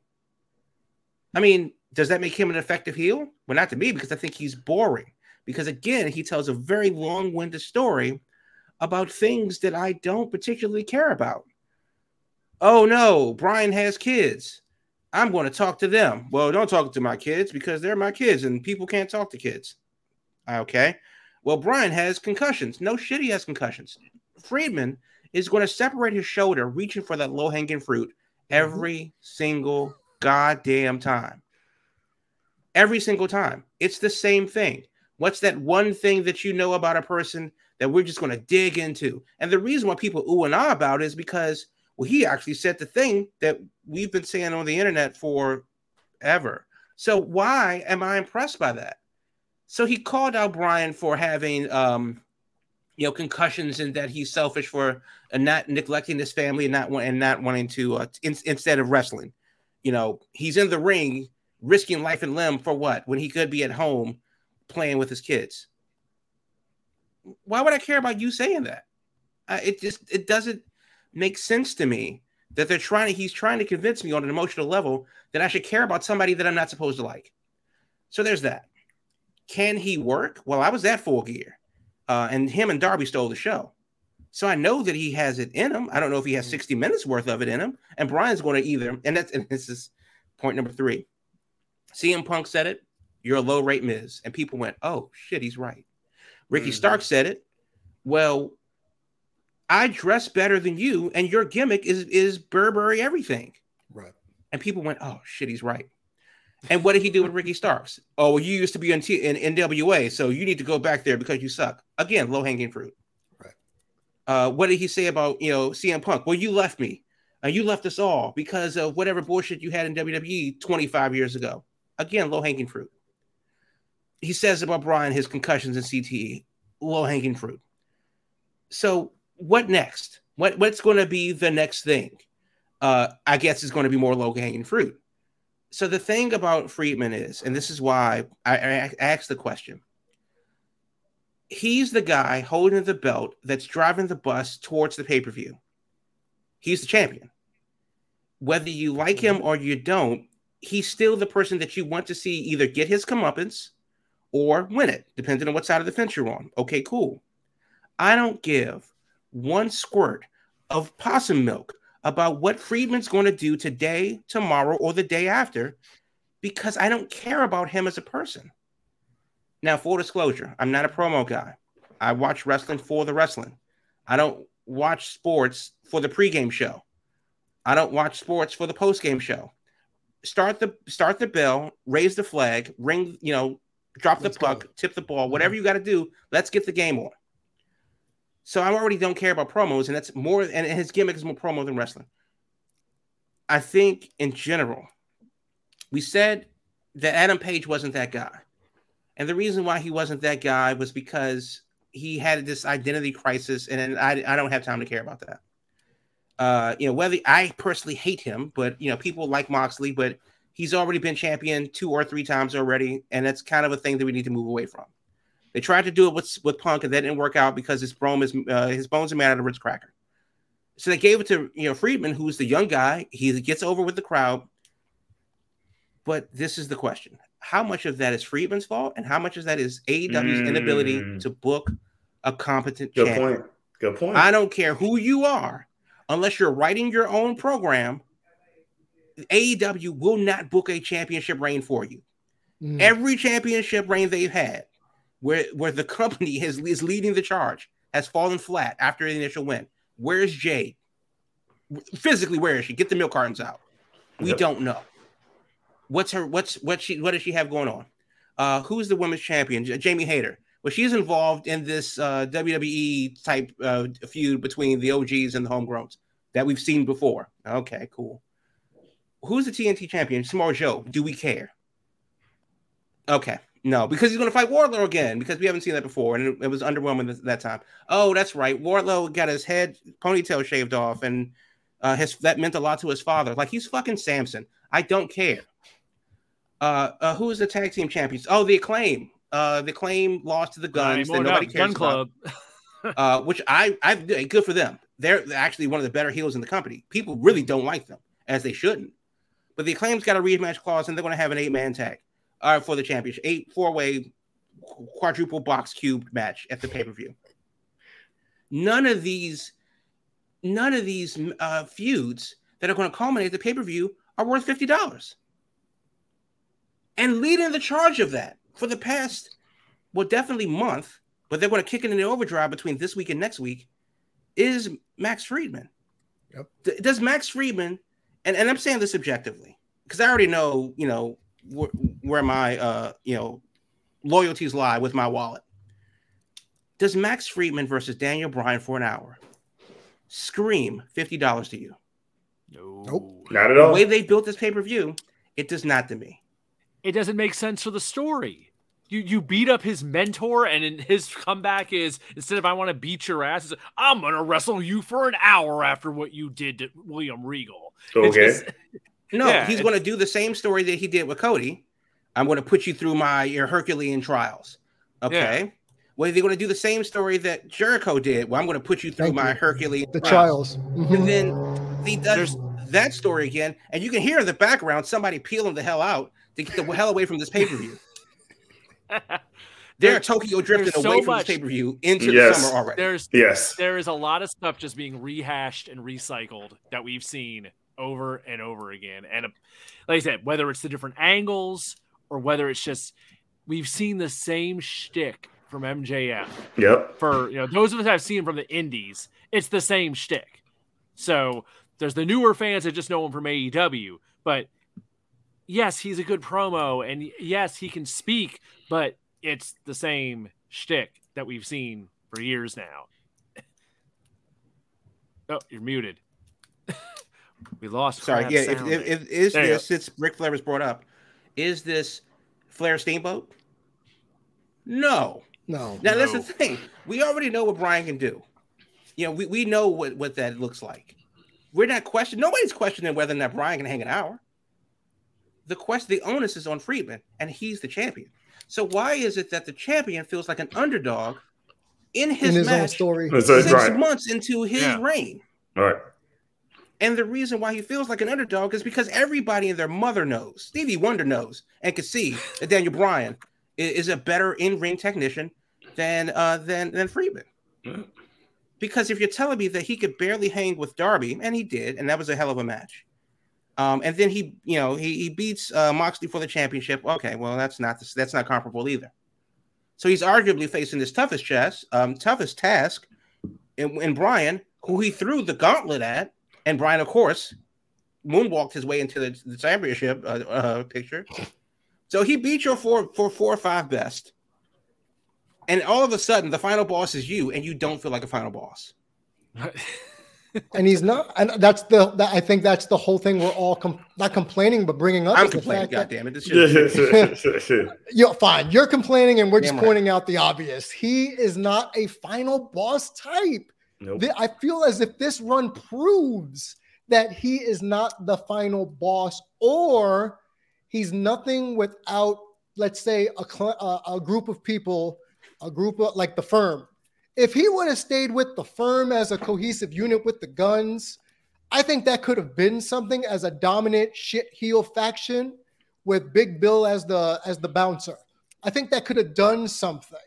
I mean, does that make him an effective heel? Well, not to me, because I think he's boring. Because again, he tells a very long winded story about things that I don't particularly care about. Oh no, Brian has kids. I'm going to talk to them. Well, don't talk to my kids because they're my kids and people can't talk to kids. Okay. Well, Brian has concussions. No shit, he has concussions. Friedman is going to separate his shoulder, reaching for that low hanging fruit mm-hmm. every single goddamn time. Every single time. It's the same thing. What's that one thing that you know about a person that we're just going to dig into? And the reason why people ooh and ah about is because, well, he actually said the thing that we've been saying on the internet for ever. So why am I impressed by that? So he called out Brian for having, um, you know, concussions and that he's selfish for uh, not neglecting his family and not and not wanting to uh, in, instead of wrestling. You know, he's in the ring risking life and limb for what when he could be at home playing with his kids. Why would I care about you saying that? Uh, it just it doesn't make sense to me that they're trying to he's trying to convince me on an emotional level that I should care about somebody that I'm not supposed to like. So there's that. Can he work? Well, I was at Full Gear, uh, and him and Darby stole the show. So I know that he has it in him. I don't know if he has mm. 60 minutes worth of it in him. And Brian's going to either, and that's and this is point number three. CM Punk said it, you're a low rate Miz. And people went, oh shit, he's right. Ricky mm-hmm. Stark said it. Well, I dress better than you, and your gimmick is is Burberry everything. Right. And people went, oh shit, he's right. And what did he do with Ricky Starks? Oh, well, you used to be in, T- in NWA, so you need to go back there because you suck. Again, low hanging fruit. Right. Uh, what did he say about you know CM Punk? Well, you left me. Uh, you left us all because of whatever bullshit you had in WWE 25 years ago. Again, low hanging fruit. He says about Brian, his concussions and CTE, low hanging fruit. So what next? What what's going to be the next thing? Uh, I guess is going to be more low hanging fruit so the thing about Friedman is, and this is why I, I asked the question. He's the guy holding the belt that's driving the bus towards the pay per view. He's the champion. Whether you like him or you don't, he's still the person that you want to see either get his comeuppance or win it, depending on what side of the fence you're on. Okay, cool. I don't give one squirt of possum milk about what Friedman's going to do today, tomorrow, or the day after because I don't care about him as a person. Now, full disclosure, I'm not a promo guy. I watch wrestling for the wrestling. I don't watch sports for the pregame show. I don't watch sports for the postgame show. Start the start the bell, raise the flag, ring, you know, drop let's the puck, go. tip the ball, mm-hmm. whatever you got to do. Let's get the game on. So I already don't care about promos, and that's more. And his gimmick is more promo than wrestling. I think in general, we said that Adam Page wasn't that guy, and the reason why he wasn't that guy was because he had this identity crisis, and I, I don't have time to care about that. Uh, you know, whether I personally hate him, but you know, people like Moxley, but he's already been champion two or three times already, and that's kind of a thing that we need to move away from. They tried to do it with, with Punk, and that didn't work out because his bone is uh, his bones are made out of Ritz cracker. So they gave it to you know Friedman, who's the young guy. He gets over with the crowd. But this is the question: How much of that is Friedman's fault, and how much of that is AEW's mm. inability to book a competent Good champion? point. Good point. I don't care who you are, unless you're writing your own program. AEW will not book a championship reign for you. Mm. Every championship reign they've had where where the company is, is leading the charge has fallen flat after the initial win. Where's Jade? Physically, where is she? Get the milk cartons out. We yep. don't know. What's her? What's what she? What does she have going on? Uh, who's the women's champion? Jamie Hayter. Well, she's involved in this uh, WWE type uh, feud between the OGs and the homegrowns that we've seen before. Okay, cool. Who's the TNT champion? Samoa Joe. Do we care? Okay, no, because he's going to fight Wardlow again because we haven't seen that before, and it, it was underwhelming that time. Oh, that's right. Wardlow got his head ponytail shaved off, and uh, his that meant a lot to his father. Like he's fucking Samson. I don't care. Uh, uh, who is the tag team champions? Oh, the acclaim. Uh, the claim lost to the Gunns that nobody cares Gunn Club. uh, which I I good for them. They're actually one of the better heels in the company. People really don't like them as they shouldn't. But the acclaim's got a rematch clause, and they're going to have an eight man tag uh, for the championship, eight four way quadruple box cube match at the pay per view. None of these, none of these uh, feuds that are going to culminate the pay per view are worth fifty dollars. And leading the charge of that for the past, well, definitely month, but they're going to kick it in the overdrive between this week and next week, is Max Friedman. Yep. Does Max Friedman, and, and I'm saying this objectively, because I already know, you know, wh- where my, uh, you know, loyalties lie with my wallet. Does Max Friedman versus Daniel Bryan for an hour scream $50 to you? No. Nope. Not at all. The way they built this pay per view, it does not to me. It doesn't make sense for the story. You you beat up his mentor, and in his comeback is instead of I want to beat your ass, it's, I'm gonna wrestle you for an hour after what you did to William Regal. It's Okay. just- No, Yeah, he's going to do the same story that he did with Cody. I'm going to put you through my your Herculean trials. Okay. Well, they're going to do the same story that Jericho did. Well, I'm going to put you through Thank my you. Herculean The trials. trials. Mm-hmm. And then he does There's- that story again, and you can hear in the background somebody peeling the hell out to get the hell away from this pay per view. They're Tokyo drifting there's away so from much- this pay per view into Yes. the summer already. there's Yes. there is a lot of stuff just being rehashed and recycled that we've seen over and over again. And like I said, whether it's the different angles or whether it's just we've seen the same shtick from MJF Yep. for you know those of us that have seen from the indies, it's the same shtick. So there's the newer fans that just know him from AEW, but yes, he's a good promo, and yes, he can speak, but it's the same shtick that we've seen for years now. Oh, you're muted. we lost. Sorry, yeah. If, if, if is There this since Ric Flair was brought up, is this Flair Steamboat? No. No. Now that's the thing. We already know what Brian can do. You know, we, we know what, what that looks like. We're not questioning nobody's questioning whether or not Brian can hang an hour. The quest the onus is on Friedman, and he's the champion. So why is it that the champion feels like an underdog in his, In his own story. That's six right. months into his Yeah. reign? All right. And the reason why he feels like an underdog is because everybody and their mother knows, Stevie Wonder knows, and can see that Daniel Bryan is, a better in-ring technician than uh, than than Friedman. Yeah. Because if you're telling me that he could barely hang with Darby, and he did, and that was a hell of a match. Um, and then he, you know, he, he beats uh, Moxley for the championship. Okay, well that's not this, that's not comparable either. So he's arguably facing his toughest chess, um, toughest task, in, in Brian, who he threw the gauntlet at, and Brian, of course, moonwalked his way into the, the championship uh, uh, picture. So he beat your four for four or five best, and all of a sudden the final boss is you, and you don't feel like a final boss. and he's not and that's the that, i think that's the whole thing we're all com- not complaining but bringing up I'm complaining. fact God that damn it! This shit. you're fine you're complaining and we're just right. pointing out the obvious he is not a final boss type nope. Th- i feel as if this run proves that he is not the final boss or he's nothing without let's say a, cl- a, a group of people a group of like the firm if he would have stayed with the firm as a cohesive unit with the Gunns i think that could have been something as a dominant shit heel faction with big bill as the as the bouncer i think that could have done something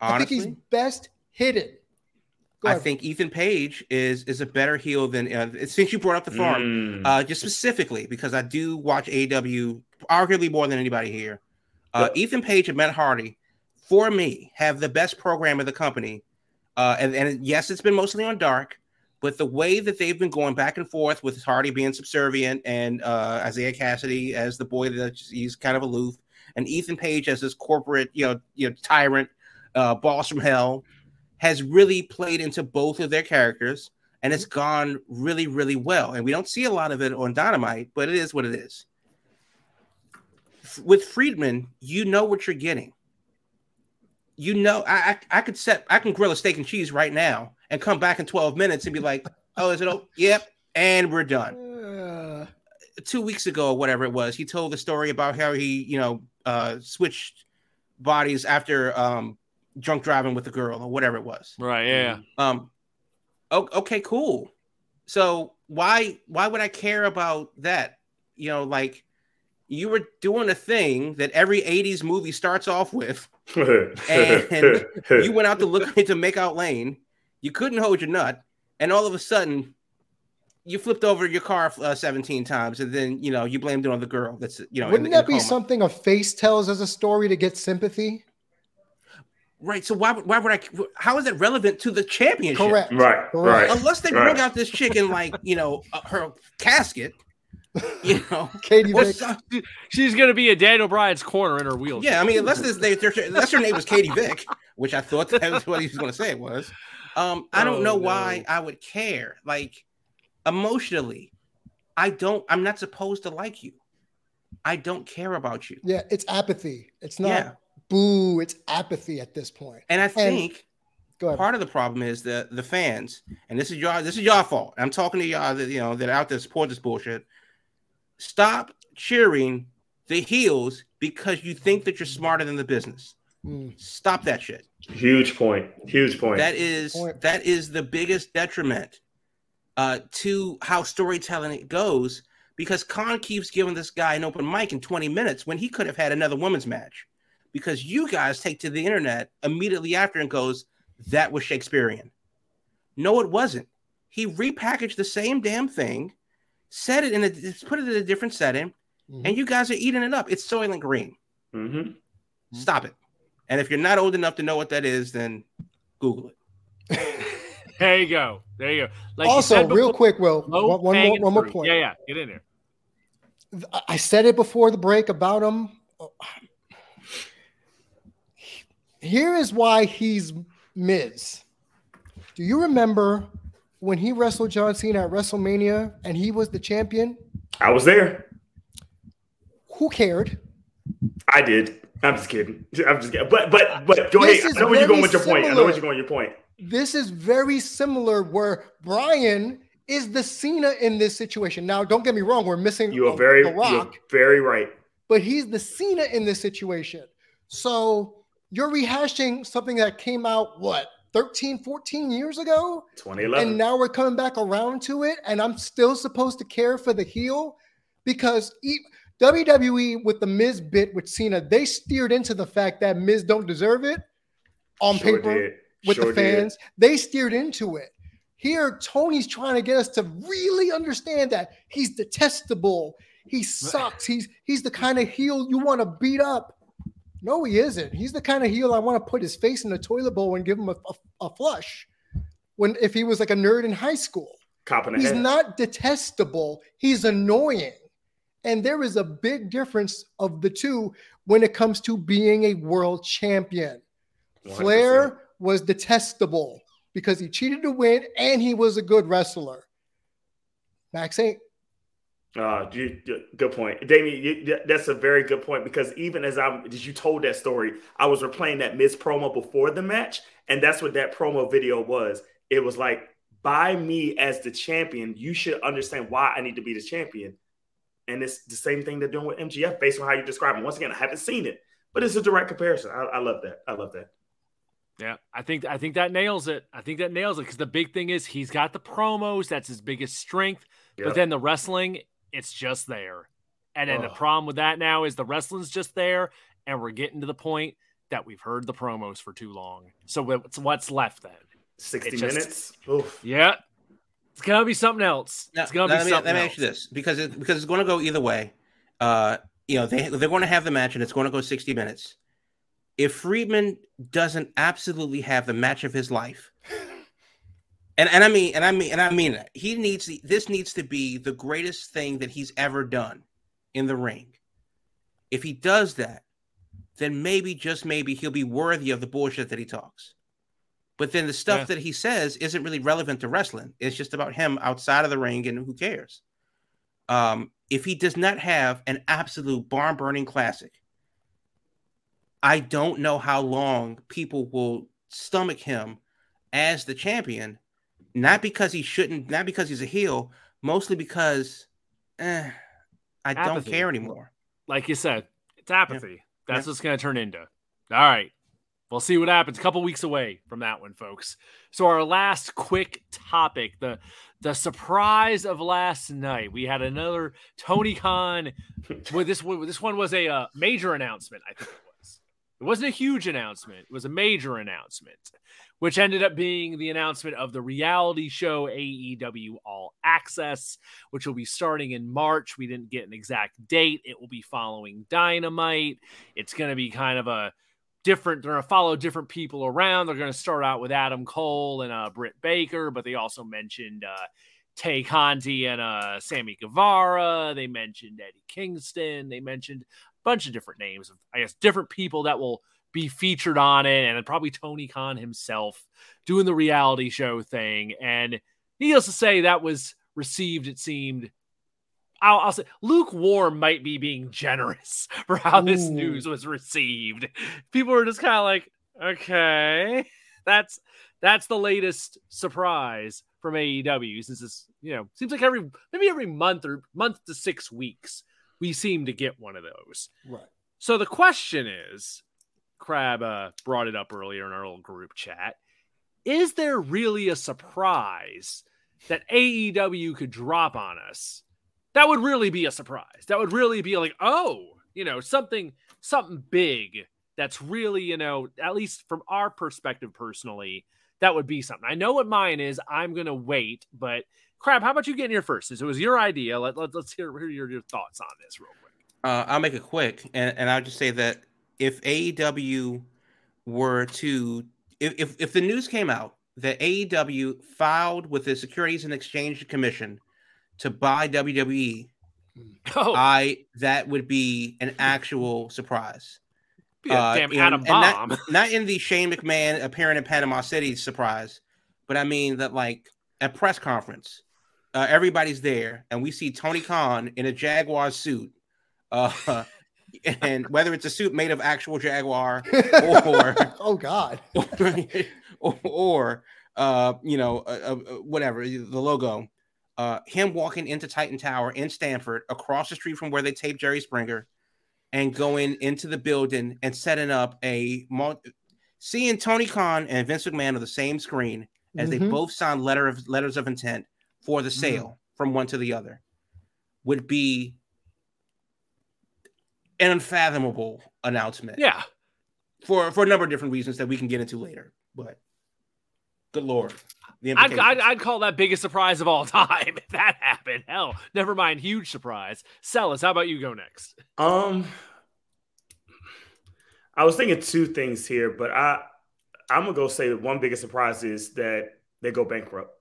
Honestly, i think he's best hidden Go I ahead. think Ethan Page is is a better heel than uh, since you brought up the farm. Mm. uh, just specifically because I do watch AW arguably more than anybody here. Uh, Yep. Ethan Page and Matt Hardy, for me, have the best program of the company. Uh, and, and yes, it's been mostly on dark, but the way that they've been going back and forth with Hardy being subservient and uh, Isiah Kassidy as the boy that he's kind of aloof, and Ethan Page as this corporate, you know, you know, tyrant, uh, boss from hell, has really played into both of their characters and it's gone really, really well. And we don't see a lot of it on Dynamite, but it is what it is. F- With Friedman, you know what you're getting. You know, I, I I could set I can grill a steak and cheese right now and come back in 12 minutes and be like, oh, is it? Oh, yep, and we're done. Uh, Two weeks ago, or whatever it was, he told the story about how he, you know, uh, switched bodies after um, drunk driving with the girl or whatever it was. right, yeah. Um, okay, cool. So why why would I care about that? You know, like you were doing a thing that every '80s movie starts off with. and You went out to look to make out lane. You couldn't hold your nut, and all of a sudden, you flipped over your car uh, 17 times and then you know you blamed it on the girl that's you know wouldn't in, that in be coma. something a face tells as a story to get sympathy right so why, would- why would i how is that relevant to the championship correct Right, right. unless they Right. bring out this chick in like you know uh, her casket you know katie Vick. She's gonna be a Daniel Bryan's corner in her wheelchair. yeah i mean unless this they, their- unless her name was katie vick which i thought that was what he was going to say it was um i don't Oh, know no. why i would care like emotionally i don't i'm not supposed to like you i don't care about you yeah it's apathy it's not Yeah. boo it's apathy at this point. point and i think go ahead part of the problem is the the fans, and this is your this is your fault. I'm talking to y'all that you know that are out there support this bullshit. Stop cheering the heels because you think that you're smarter than the business. Mm. Stop that shit. Huge point. Huge point. That is Point. that is the biggest detriment uh, to how storytelling it goes because Khan keeps giving this guy an open mic in 20 minutes when he could have had another women's match. Because you guys take to the internet immediately after and goes, that was Shakespearean. No, it wasn't. He repackaged the same damn thing, said it in a put it in a different setting, Mhm. and you guys are eating it up. It's Soylent Green. hmm Stop it. And if you're not old enough to know what that is, then Google it. There you go. There you go. Like you also said real quick will one, one more one more point Yeah, yeah. Get in there. I- I said it before the break about him. Here is why he's Miz. Do you remember when he wrestled John Cena at WrestleMania and he was the champion? I was there. Who cared? I did. I'm just kidding. I'm just kidding. But but but go This ahead. I know where you're going with your very point. I know where you're going with your point. This is very similar where Brian is the Cena in this situation. Now, don't get me wrong, we're missing You are very The you're Rock. very right. but he's the Cena in this situation. So you're rehashing something that came out, what, 13, 14 years ago? 2011. And now we're coming back around to it. And I'm still supposed to care for the heel because e- WWE with the Miz bit with Cena, they steered into the fact that Miz don't deserve it on Sure paper did. with Sure the did. fans. They steered into it. Here, Tony's trying to get us to really understand that he's detestable. He sucks. He's he's the kind of heel you want to beat up. No, he isn't. He's the kind of heel I want to put his face in a toilet bowl and give him a, a, a flush. When if he was like a nerd in high school, he's head. not detestable. He's annoying, and there is a big difference of the two when it comes to being a world champion. 100%. Flair was detestable because he cheated to win and he was a good wrestler. Max ain't. Uh, you, you- good point, Damian. You, that's a very good point because even as I as you told that story, I was replaying that Miz promo before the match, and that's what that promo video was. It was like, by me as the champion, you should understand why I need to be the champion, and it's the same thing they're doing with MJF based on how you describe him. Once again, I haven't seen it, but it's a direct comparison. I, I love that. I love that. Yeah, I think I think that nails it. I think that nails it because the big thing is he's got the promos. That's his biggest strength. Yep. But then the wrestling, it's just there. And then the problem with that now is the wrestling's just there, and we're getting to the point that we've heard the promos for too long. So what's what's left then? Sixty just- minutes. Oof. Yeah, it's gonna be something else. Now, it's gonna be let me, something let me else. ask you this because it, because it's going to go either way. Uh, you know they they're going to have the match and it's going to go sixty minutes. If Friedman doesn't absolutely have the match of his life, and and I mean and I mean and I mean that he needs this needs to be the greatest thing that he's ever done in the ring. If he does that, then maybe just maybe he'll be worthy of the bullshit that he talks. But then the stuff Yeah. that he says isn't really relevant to wrestling. It's just about him outside of the ring and who cares. Um, if he does not have an absolute barn burning classic, I don't know how long people will stomach him as the champion. Not because he shouldn't, not because he's a heel, mostly because eh, I don't care anymore. like you said, it's apathy. That's what it's going to turn into. All right. We'll see what happens. A couple weeks away from that one, folks. So our last quick topic, the the surprise of last night. We had another Tony Khan. Well, this one, this one was a uh, major announcement. I think it was. It wasn't a huge announcement. It was a major announcement which ended up being the announcement of the reality show AEW All Access, which will be starting in March. We didn't get an exact date. It will be following Dynamite. It's going to be kind of a different, they're going to follow different people around. They're going to start out with Adam Cole and uh, Britt Baker, but they also mentioned uh, Tay Conti and uh, Sammy Guevara. They mentioned Eddie Kingston. They mentioned a bunch of different names of, I guess, different people that will be featured on it, and probably Tony Khan himself doing the reality show thing. And needless to say, that was received, it seemed. I'll, I'll say lukewarm might be being generous for how Ooh. this news was received. People were just kind of like, okay, that's that's the latest surprise from AEW since this, you know, seems like every maybe every month or month to six weeks we seem to get one of those. Right. So the question is, Crab uh, brought it up earlier in our little group chat. Is there really a surprise that AEW could drop on us? That would really be a surprise. That would really be like, oh, you know, something something big that's really, you know, at least from our perspective personally, that would be something. I know what mine is. I'm gonna wait, but Crab, how about you get in here first? Since it was your idea, let, let, us hear, hear your, your thoughts on this real quick. Uh, I'll make it quick, and, and I'll just say that if AEW were to if, if, if the news came out that AEW filed with the Securities and Exchange Commission to buy WWE, oh. I that would be an actual surprise. uh, damn atom bomb. Not, not, in the Shane McMahon appearing in Panama City surprise, but I mean that like a press conference, uh, everybody's there, and we see Tony Khan in a Jaguar suit, uh, and whether it's a suit made of actual jaguar or oh god or, or uh you know uh, uh, whatever the logo uh him walking into titan tower in Stamford across the street from where they taped jerry springer and going into the building and setting up a seeing tony khan and vince mcmahon on the same screen as mm-hmm. they both signed letter of letters of intent for the mm. sale mm. from one to the other would be an unfathomable announcement. Yeah. For for a number of different reasons that we can get into later. But good lord. I'd, I'd, I'd, call that biggest surprise of all time if that happened. Hell, never mind, huge surprise. Celis, how about you go next? Um, I was thinking two things here, but I I'm gonna go say that one biggest surprise is that they go bankrupt.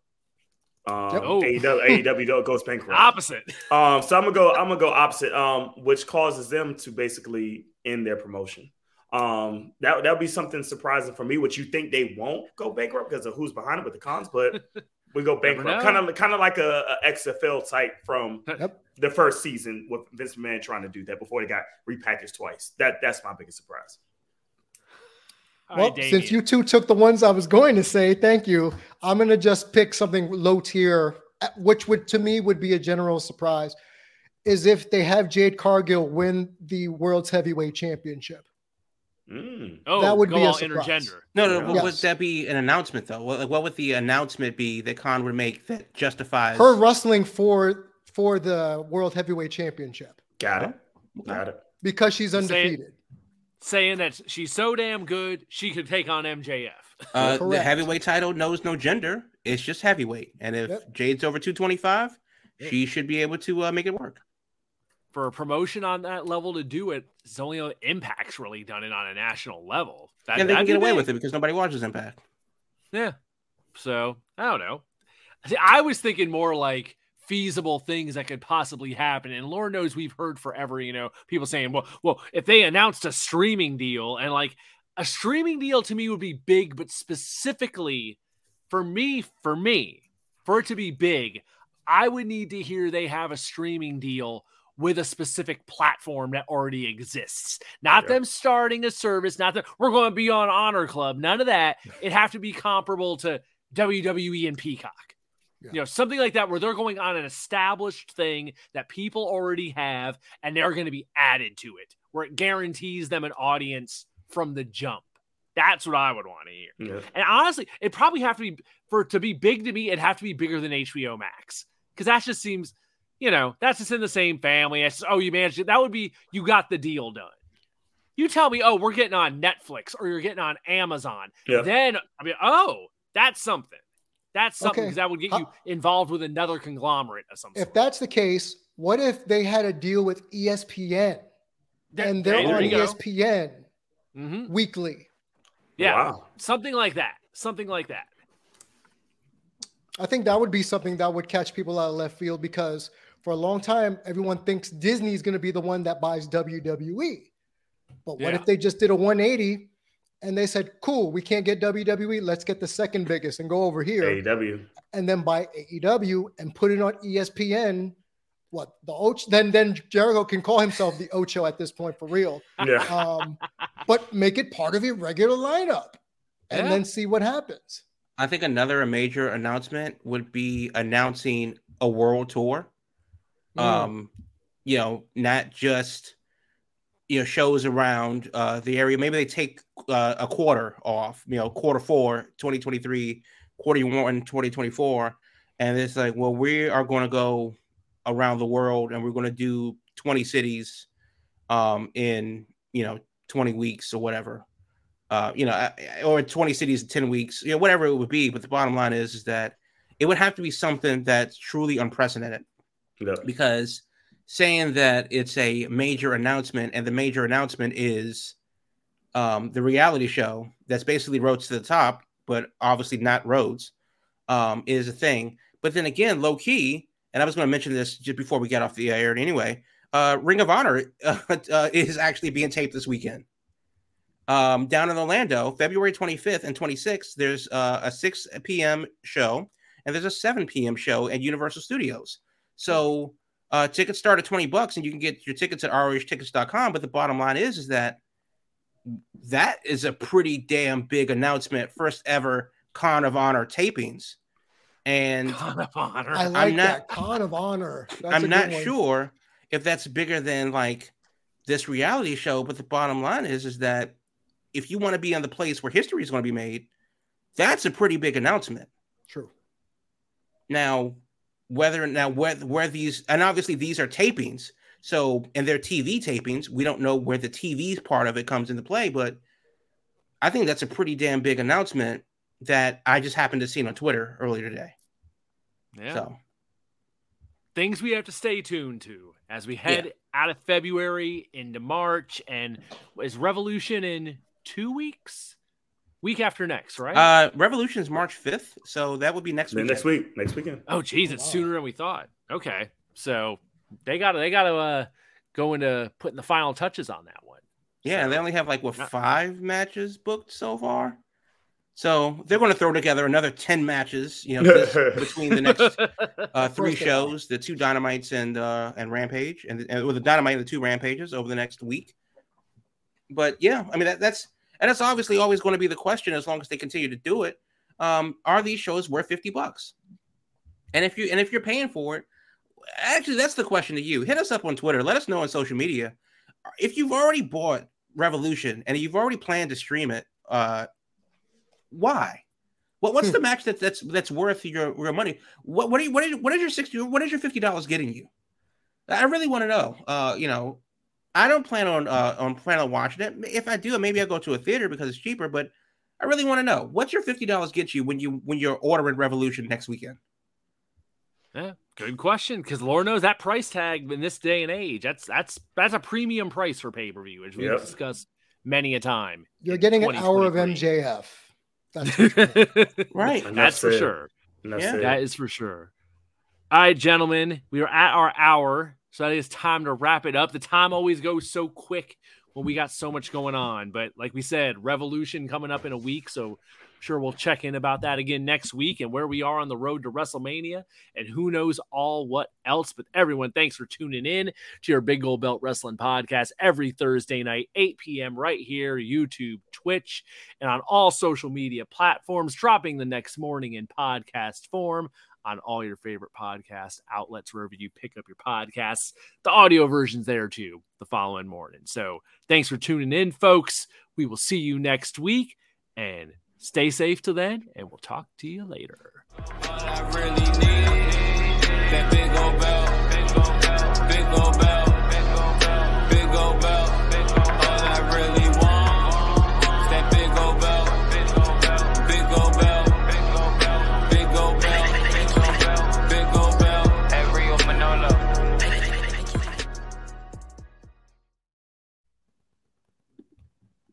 Um, yep. oh. AEW, AEW goes bankrupt. Opposite. Um, so I'm gonna go. I'm gonna go opposite. Um, which causes them to basically end their promotion. Um, that that would be something surprising for me. Which you think they won't go bankrupt because of who's behind it with the Khans, but we go bankrupt. Kind of, kind of like a, a, XFL type from yep. the first season with Vince McMahon trying to do that before they got repackaged twice. That that's my biggest surprise. Well, right, since you two took the ones I was going to say, thank you. I'm going to just pick something low tier, which would to me would be a general surprise, is if they have Jade Cargill win the World's Heavyweight Championship. Mm. Oh, that would be a surprise. intergender. No, no. Yeah. Yes. Would that be an announcement though? What, what would the announcement be that Khan would make that justifies her wrestling for for the World Heavyweight Championship? Got it. Got it. Because she's undefeated saying that she's so damn good she could take on MJF. Uh, the heavyweight title knows no gender; it's just heavyweight. And if yep. Jade's over two twenty five, she should be able to uh, make it work. For a promotion on that level to do it, it's only Impact's really done it on a national level. That, yeah, they can get away with it because nobody watches Impact. Yeah. So I don't know. I was thinking more like feasible things that could possibly happen. And Lord knows we've heard forever, you know, people saying, well, well, if they announced a streaming deal and like a streaming deal to me would be big, but specifically for me, for me, for it to be big, I would need to hear they have a streaming deal with a specific platform that already exists. Not yeah. them starting a service, not that we're going to be on Honor Club. None of that. It have to be comparable to WWE and Peacock. Yeah. You know, something like that where they're going on an established thing that people already have and they're going to be added to it, where it guarantees them an audience from the jump. That's what I would want to hear. Yeah. And honestly, it probably have to be for to be big to me, it'd have to be bigger than HBO Max. Because that just seems, you know, that's just in the same family. It's, oh, you managed it. That would be you got the deal done. You tell me, oh, we're getting on Netflix or you're getting on Amazon. Yeah. Then I mean, oh, that's something. That's something Okay. because that would get you involved with another conglomerate of some If sort. that's the case, what if they had a deal with ESPN There- and they're hey, on you go. ESPN Mhm. weekly? Yeah, Wow. something like that. Something like that. I think that would be something that would catch people out of left field because for a long time, everyone thinks Disney's going to be the one that buys WWE. But what Yeah. if they just did a 180 and they said, cool, we can't get WWE. Let's get the second biggest and go over here AEW. and then buy AEW and put it on ESPN. What the Ocho? Then then Jericho can call himself the Ocho at this point for real. Yeah. Um, but make it part of your regular lineup and Yeah. then see what happens. I think another major announcement would be announcing a world tour. Mm. Um, you know, not just you know shows around uh, the area. Maybe they take uh, a quarter off. You know, quarter four, 2023, quarter one, 2024, and it's like, well, we are going to go around the world, and we're going to do 20 cities um, in you know 20 weeks or whatever uh, you know, or 20 cities in 10 weeks, you know, whatever it would be. But the bottom line is, is that it would have to be something that's truly unprecedented Yeah. because saying that it's a major announcement and the major announcement is um, the reality show that's basically roads to the top, but obviously not roads, um, is a thing. But then again, low key, and I was going to mention this just before we get off the air anyway. Uh, Ring of Honor uh, uh, is actually being taped this weekend um, down in Orlando, February 25th and 26th. There's uh, a 6 p.m. show and there's a 7 p.m. show at Universal Studios. So uh, tickets start at 20 bucks and you can get your tickets at rohtickets.com. But the bottom line is, is that that is a pretty damn big announcement. First ever Khan of Honor tapings. And Khan of honor. I like not- that Khan of honor. That's a I'm not one. sure if that's bigger than like this reality show, but the bottom line is is that if you want to be in the place where history is going to be made, that's a pretty big announcement. True. Now, whether now where where these and obviously these are tapings, so and they're TV tapings, we don't know where the TV part of it comes into play, but I think that's a pretty damn big announcement that I just happened to see on Twitter earlier today. yeah. So things we have to stay tuned to as we head out of February into March. And is Revolution in two weeks? Week after next, right? uh Revolution is March 5th, so that would be next week. next week. Next weekend. oh, geez, it's wow. sooner than we thought. Okay, so they got to they got to uh, go into putting the final touches on that one. Yeah, and they only have like what Yeah. five matches booked so far. So they're going to throw together another ten matches, you know, this- between the next uh, three First of all. shows, the two Dynamites and uh, and Rampage, and, and with the Dynamite and the two Rampages over the next week. But yeah, I mean that, that's and that's obviously always going to be the question as long as they continue to do it. Um, are these shows worth fifty bucks? And if you and if you're paying for it, actually, that's the question to you. Hit us up on Twitter. Let us know on social media if you've already bought Revolution and you've already planned to stream it. Uh, why? What what's Hmm. the match that that's that's worth your your money? What what are you, what is what is your sixty what is your fifty dollars getting you? I really want to know. Uh, you know, I don't plan on uh on plan on watching it. If I do, maybe I'll go to a theater because it's cheaper. But I really want to know what's your fifty dollars get you when you when you're ordering Revolution next weekend. Yeah, good question. Because Lord knows that price tag in this day and age, that's that's that's a premium price for pay per view, which we've Yep. discussed many a time. You're getting an hour of 2023. MJF. That's. Right. Enough That's for said. sure. Enough Yeah. said. That is for sure. All right, gentlemen, we are at our hour, so it is time to wrap it up. The time always goes so quick when we got so much going on, but like we said, Revolution coming up in a week, so sure we'll check in about that again next week and where we are on the road to WrestleMania and who knows all what else. But everyone, thanks for tuning in to your Big Gold Belt Wrestling podcast every Thursday night, 8 p.m. right here, YouTube, Twitch, and on all social media platforms, dropping the next morning in podcast form on all your favorite podcast outlets, wherever you pick up your podcasts. The audio version's there too the following morning. So thanks for tuning in, folks. We will see you next week and stay safe till then, and we'll talk to you later.